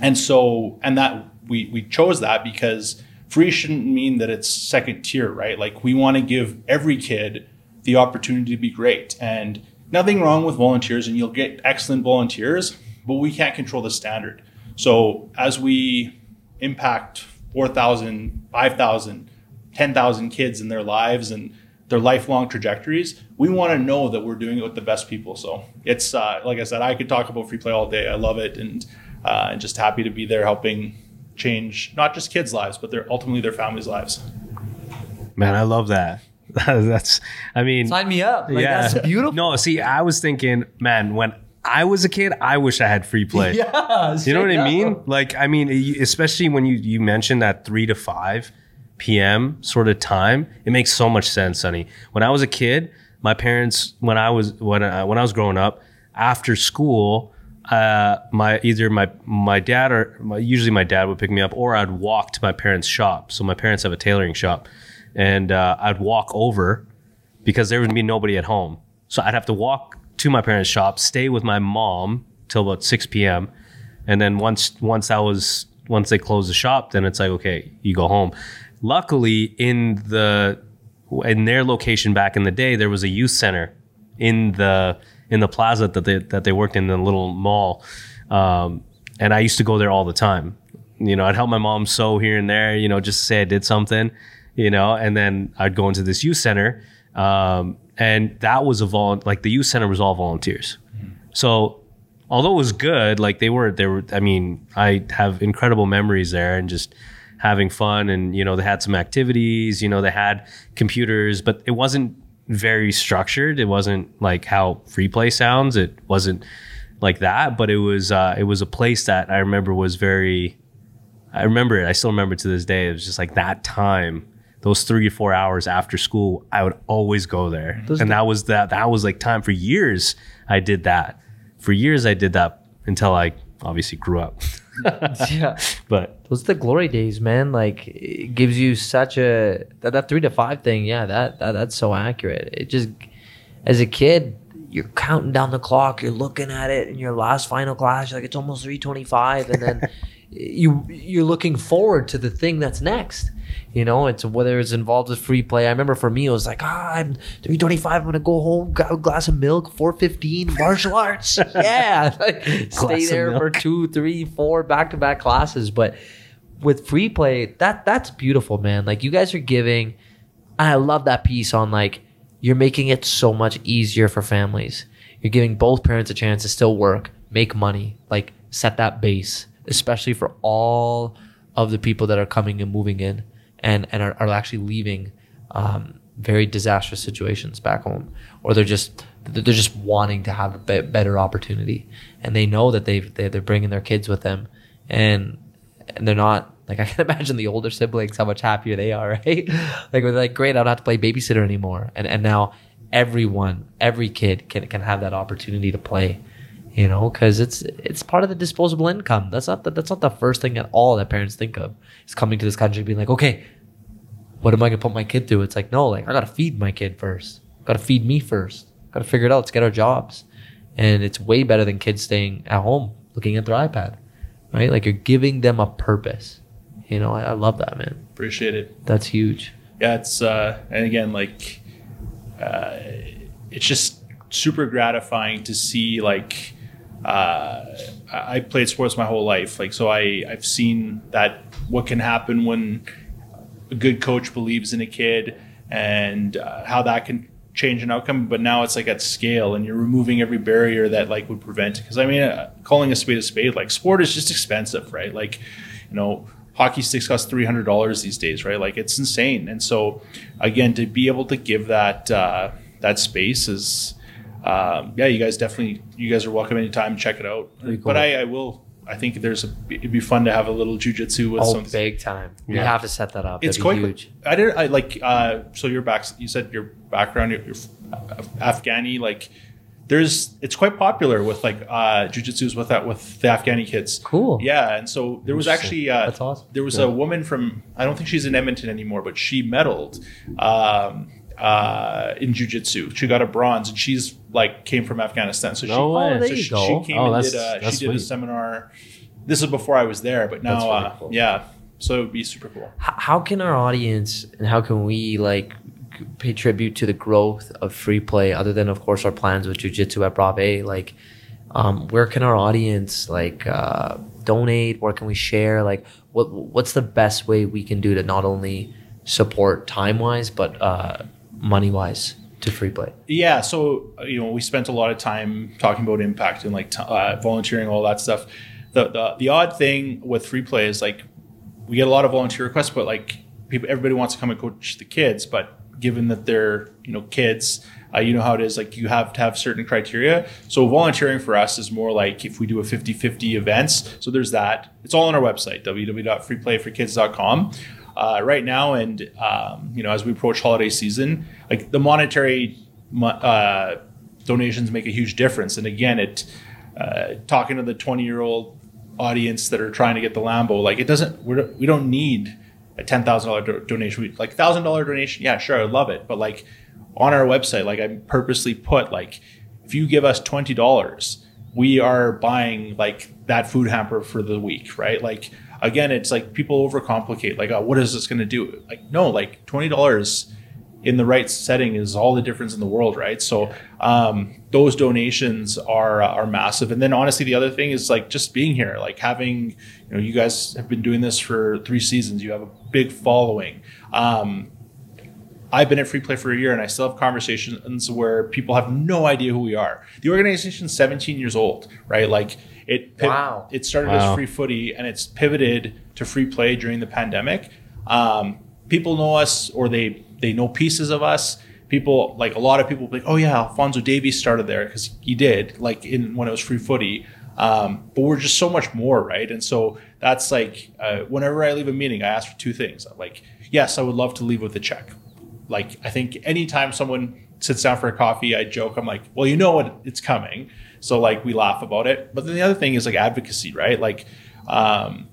and so, and that we we chose that because free shouldn't mean that it's second tier, right? Like we want to give every kid the opportunity to be great, and nothing wrong with volunteers, and you'll get excellent volunteers, but we can't control the standard. So as we impact 4,000, 5,000, 10,000 kids in their lives and their lifelong trajectories, we want to know that we're doing it with the best people. So it's uh, like I said, I could talk about free play all day. I love it, and uh, and just happy to be there helping change not just kids' lives, but their ultimately their families' lives. Man, I love that. that's, I mean, Sign me up. Like, That's beautiful. No, see, I was thinking, man, when I was a kid, I wish I had free play. Yeah. You know what straight I mean? Like, I mean, especially when you you mentioned that three to five p.m. sort of time, it makes so much sense, Sonny. When I was a kid, my parents, when I was when I, when I was growing up, after school, uh, my either my my dad or my, usually my dad would pick me up, or I'd walk to my parents' shop. So my parents have a tailoring shop, and uh, I'd walk over because there would be nobody at home. So I'd have to walk to my parents' shop, stay with my mom till about 6 p.m. And then once once I was once they closed the shop, then it's like, okay, you go home. Luckily, in the in their location back in the day, there was a youth center in the in the plaza that they that they worked in the little mall, um, and I used to go there all the time. You know, I'd help my mom sew here and there. You know, just say I did something. You know, and then I'd go into this youth center, um, and that was a vol like the youth center was all volunteers. So although it was good, like they were, they were. I mean, I have incredible memories there, and just having fun, and you know, they had some activities. You know, they had computers, but it wasn't very structured. It wasn't like how free play sounds. It wasn't like that, but it was. Uh, it was a place that I remember was very. I remember it. I still remember it to this day. It was just like that time. Those three or four hours after school, I would always go there, Those and that was that. That was like time for years. I did that for years. I did that until I obviously grew up. yeah. But Those are the glory days, man. Like it gives you such a that, that three to five thing. Yeah, that, that that's so accurate. It just as a kid, you're counting down the clock. You're looking at it in your last final class. You're like it's almost three twenty five, and then you you're looking forward to the thing that's next. You know, it's whether it's involved with free play. I remember for me, it was like, ah, I'm 325. I'm gonna go home, grab a glass of milk, 415, martial arts. yeah, stay there for two, three, four back to back classes. But with free play, that that's beautiful, man. Like you guys are giving. I love that piece on like you're making it so much easier for families. You're giving both parents a chance to still work, make money, like set that base, especially for all of the people that are coming and moving in and and are, are actually leaving um, very disastrous situations back home, or they're just they're just wanting to have a be- better opportunity, and they know that they've they, they're bringing their kids with them, and and they're not like I can imagine the older siblings how much happier they are, right? like they're like, great, I don't have to play babysitter anymore, and and now everyone, every kid can can have that opportunity to play, you know, because it's it's part of the disposable income. That's not the, that's not the first thing at all that parents think of is coming to this country being like, okay, what am I gonna put my kid through? It's like no, like I gotta feed my kid first, gotta feed me first, gotta figure it out. Let's get our jobs, and it's way better than kids staying at home looking at their iPad, right? Like you're giving them a purpose. You know, I, I love that, man. Appreciate it. That's huge. yeah it's uh and again like uh it's just super gratifying to see like uh i played sports my whole life. Like so i i've seen that what can happen when a good coach believes in a kid and uh, how that can change an outcome. But now it's like at scale and you're removing every barrier that like would prevent because i mean uh, calling a spade a spade like sport is just expensive right? Like you know hockey sticks cost $300 these days right? Like it's insane. And so again to be able to give that uh, that space is um, yeah you guys definitely you guys are welcome anytime check it out cool. but I, I will i think there's a it'd be fun to have a little jujitsu with Oh, some big time. We Yeah. have to set that up. it's That'd quite huge. I didn't. I like. Uh, so your back. You said your background. Your, your Afghani. Like, there's. It's quite popular with like uh, jujitsu's with that with the Afghani kids. Cool. Yeah, and so there was actually. Uh, That's awesome. There was a woman from. I don't think she's in Edmonton anymore, but she medaled. Um, uh, in jujitsu, she got a bronze, and she's like came from Afghanistan. So No she, way. Oh, there so you she, go. she came Oh, and did. A, she did a seminar. This is before I was there, but now, That's really uh, cool. yeah. So it would be super cool. H- how can our audience and how can we like pay tribute to the growth of free play other than of course our plans with jiu-jitsu at brave like um, where can our audience like uh, donate where can we share like what what's the best way we can do to not only support time wise but uh, money wise to free play Yeah, so you know, we spent a lot of time talking about impact and like t- uh, volunteering, all that stuff. The, the the odd thing with free play is like we get a lot of volunteer requests, but like people, everybody wants to come and coach the kids, but given that they're you know kids, uh, you know how it is. Like you have to have certain criteria. So volunteering for us is more like if we do a 50-50 events. So there's that. It's all on our website www.freeplayforkids.com. Uh, right now, and um, you know, as we approach holiday season, like the monetary uh, donations make a huge difference. And again, it uh, talking to the 20 year old audience that are trying to get the Lambo, like it doesn't, we're, we don't need a $10,000 do- donation. We, like $1,000 donation, yeah, sure, I would love it. But like on our website, like I purposely put like, if you give us $20, we are buying like that food hamper for the week, right? Like again, it's like people overcomplicate, like, oh, what is this going to do? Like, no, like $20 in the right setting is all the difference in the world, right? So um, those donations are uh, are massive. And then honestly, the other thing is like just being here, like having you know you guys have been doing this for three seasons. You have a big following. Um, I've been at Free Play for a year and I still have conversations where people have no idea who we are. The organization's 17 years old, right? Like it piv- Wow. it started Wow. as free footy and it's pivoted to free play during the pandemic. Um, people know us or they they know pieces of us. People like a lot of people be like, oh yeah, Alfonso Davies started there because he did like in when it was free footy. Um, but we're just so much more, right? And so that's like uh, whenever I leave a meeting, I ask for two things. I'm like, yes, I would love to leave with a check. Like I think anytime someone sits down for a coffee, I joke, I'm like, well, you know what, it's coming. So like we laugh about it. But then the other thing is like advocacy, right? Like um,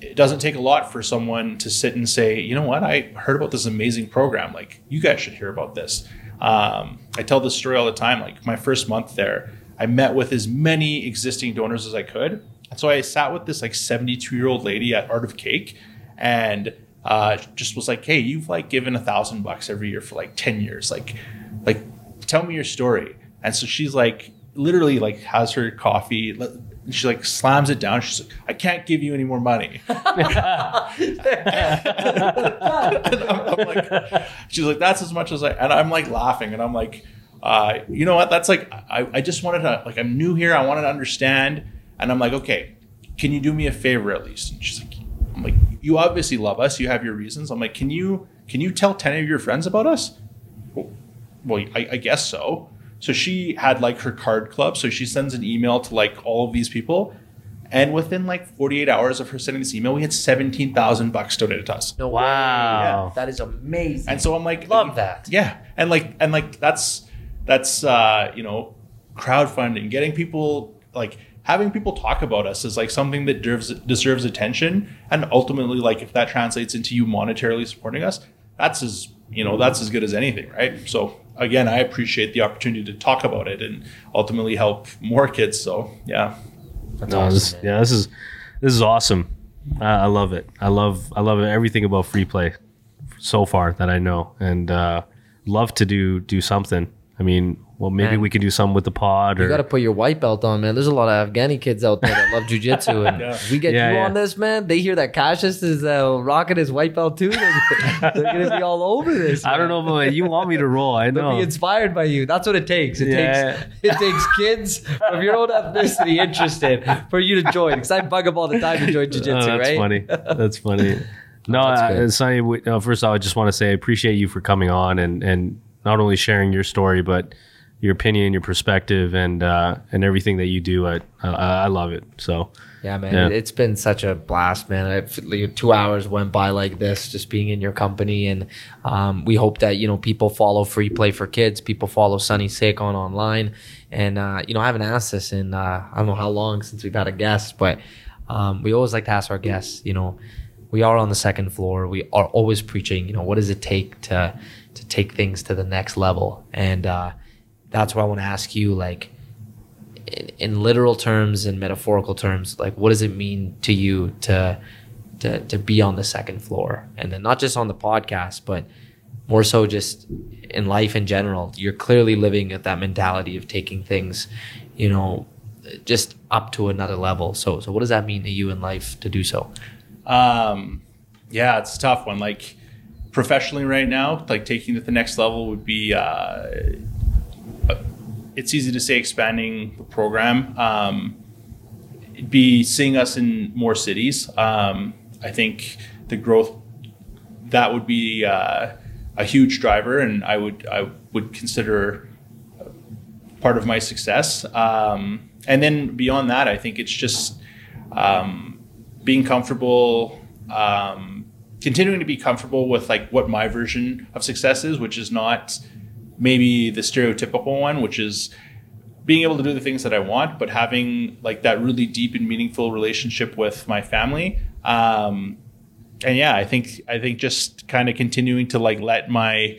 it doesn't take a lot for someone to sit and say, you know what, I heard about this amazing program. Like, you guys should hear about this. Um, I tell this story all the time. Like, my first month there, I met with as many existing donors as I could. And so I sat with this like 72 year old lady at Art of Cake and uh, just was like, hey, you've like given a thousand bucks every year for like 10 years. Like, like, tell me your story. And so she's like, literally, like, has her coffee. She like slams it down. She's like, I can't give you any more money. I'm, I'm like, she's like, that's as much as I, and I'm like laughing, and I'm like, uh, you know what? That's like, I, I just wanted to, like, I'm new here. I wanted to understand, and I'm like, okay, can you do me a favor at least? And she's like, I'm like, you obviously love us. You have your reasons. I'm like, can you, can you tell ten of your friends about us? Well, well I, I guess so. So she had like her card club. So she sends an email to like all of these people. And within like 48 hours of her sending this email, we had 17,000 bucks donated to us. No Wow. way. That is amazing. And so I'm like, Love that. Yeah, and like, and like that's that's uh, you know, crowdfunding, getting people like having people talk about us is like something that deserves deserves attention, and ultimately, like if that translates into you monetarily supporting us, that's as you know that's as good as anything, right? So again, I appreciate the opportunity to talk about it and ultimately help more kids. So yeah, That's No, awesome, this, yeah, this is this is awesome. I, I love it. I love I love everything about free play so far that I know, and uh, love to do do something. I mean, well, maybe Man. we could do something with the pod, or You got to put your white belt on, man. There's a lot of Afghani kids out there that love jujitsu, and Yeah. we get Yeah, you yeah. on this, man. They hear that Cassius is uh, rocking his white belt too. They're, they're gonna be all over this. I don't know, but you want me to roll. I They'll know. be inspired by you. That's what it takes. It Yeah. takes it takes kids of your own ethnicity interested for you to join. Because I bug them all the time to join jiu-jitsu, Oh, that's right? funny. That's funny. No, That's uh, good. Sonny. we- uh, first, I just want to say I appreciate you for coming on and and not only sharing your story, but your opinion, your perspective, and uh, and everything that you do. I I, I love it. So Yeah, man, Yeah. it's been such a blast, man. I, two hours went by like this, just being in your company, and um, we hope that you know people follow Free Play for Kids, people follow Sonny Sekhon online, and uh, you know I haven't asked this in uh, I don't know how long since we've had a guest, but um, we always like to ask our guests, you know, we are on the second floor, we are always preaching, you know, what does it take to to take things to the next level, and uh, that's what I want to ask you, like in, in literal terms and metaphorical terms, like what does it mean to you to to to be on the second floor, and then not just on the podcast, but more so just in life in general. You're clearly living at that mentality of taking things, you know, just up to another level. So so what does that mean to you in life to do so? Um, yeah, it's a tough one. Like professionally right now, like taking it to the next level would be. Uh, it's easy to say expanding the program. Um, be seeing us in more cities. Um, I think the growth that would be uh, a huge driver, and I would I would consider part of my success. Um, and then beyond that, I think it's just um, being comfortable, um, continuing to be comfortable with like what my version of success is, which is not maybe the stereotypical one, which is being able to do the things that I want, but having like that really deep and meaningful relationship with my family. Um, and yeah, I think I think just kind of continuing to like let my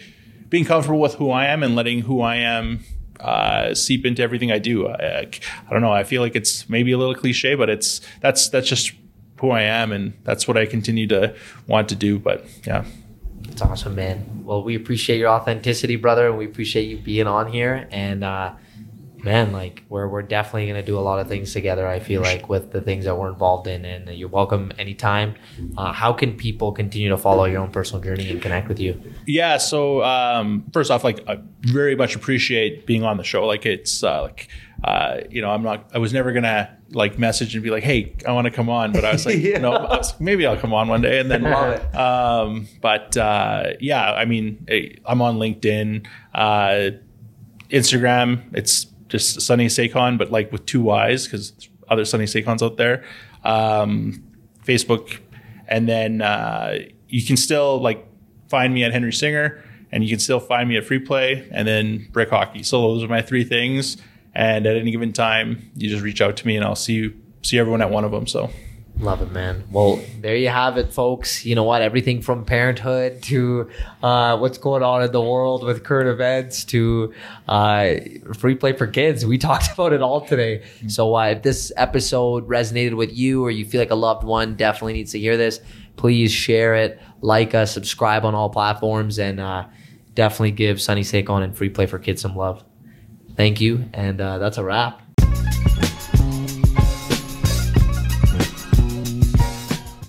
being comfortable with who I am and letting who I am uh, seep into everything I do. I, I don't know. I feel like it's maybe a little cliche, but it's that's that's just who I am, and that's what I continue to want to do. But yeah, It's awesome, man. Well, we appreciate your authenticity, brother, and we appreciate you being on here. And uh, man, like we're we're definitely gonna do a lot of things together. I feel like with the things that we're involved in, and you're welcome anytime. Uh, how can people continue to follow your own personal journey and connect with you? Yeah. So um, first off, like I very much appreciate being on the show. Like it's uh, like uh, you know I'm not I was never gonna like message and be like, hey, I want to come on, but I was like, Yeah. no, was- maybe I'll come on one day, and then um, but uh, yeah, I mean, I'm on LinkedIn, uh, Instagram. It's just Sonny Sekhon, but like with two Y's because other Sonny Sekhons out there. Um, Facebook, and then uh, you can still like find me at Henry Singer, and you can still find me at Free Play, and then Brick Hockey. So those are my three things. And at any given time, you just reach out to me, and I'll see you see everyone at one of them. So. Love it, man. Well, there you have it, folks. You know what? Everything from parenthood to uh, what's going on in the world with current events to uh, free play for kids. We talked about it all today. So, uh, if this episode resonated with you or you feel like a loved one definitely needs to hear this, please share it, like us, subscribe on all platforms, and uh, definitely give Sonny Sekhon and Free Play for Kids some love. Thank you. And uh, that's a wrap.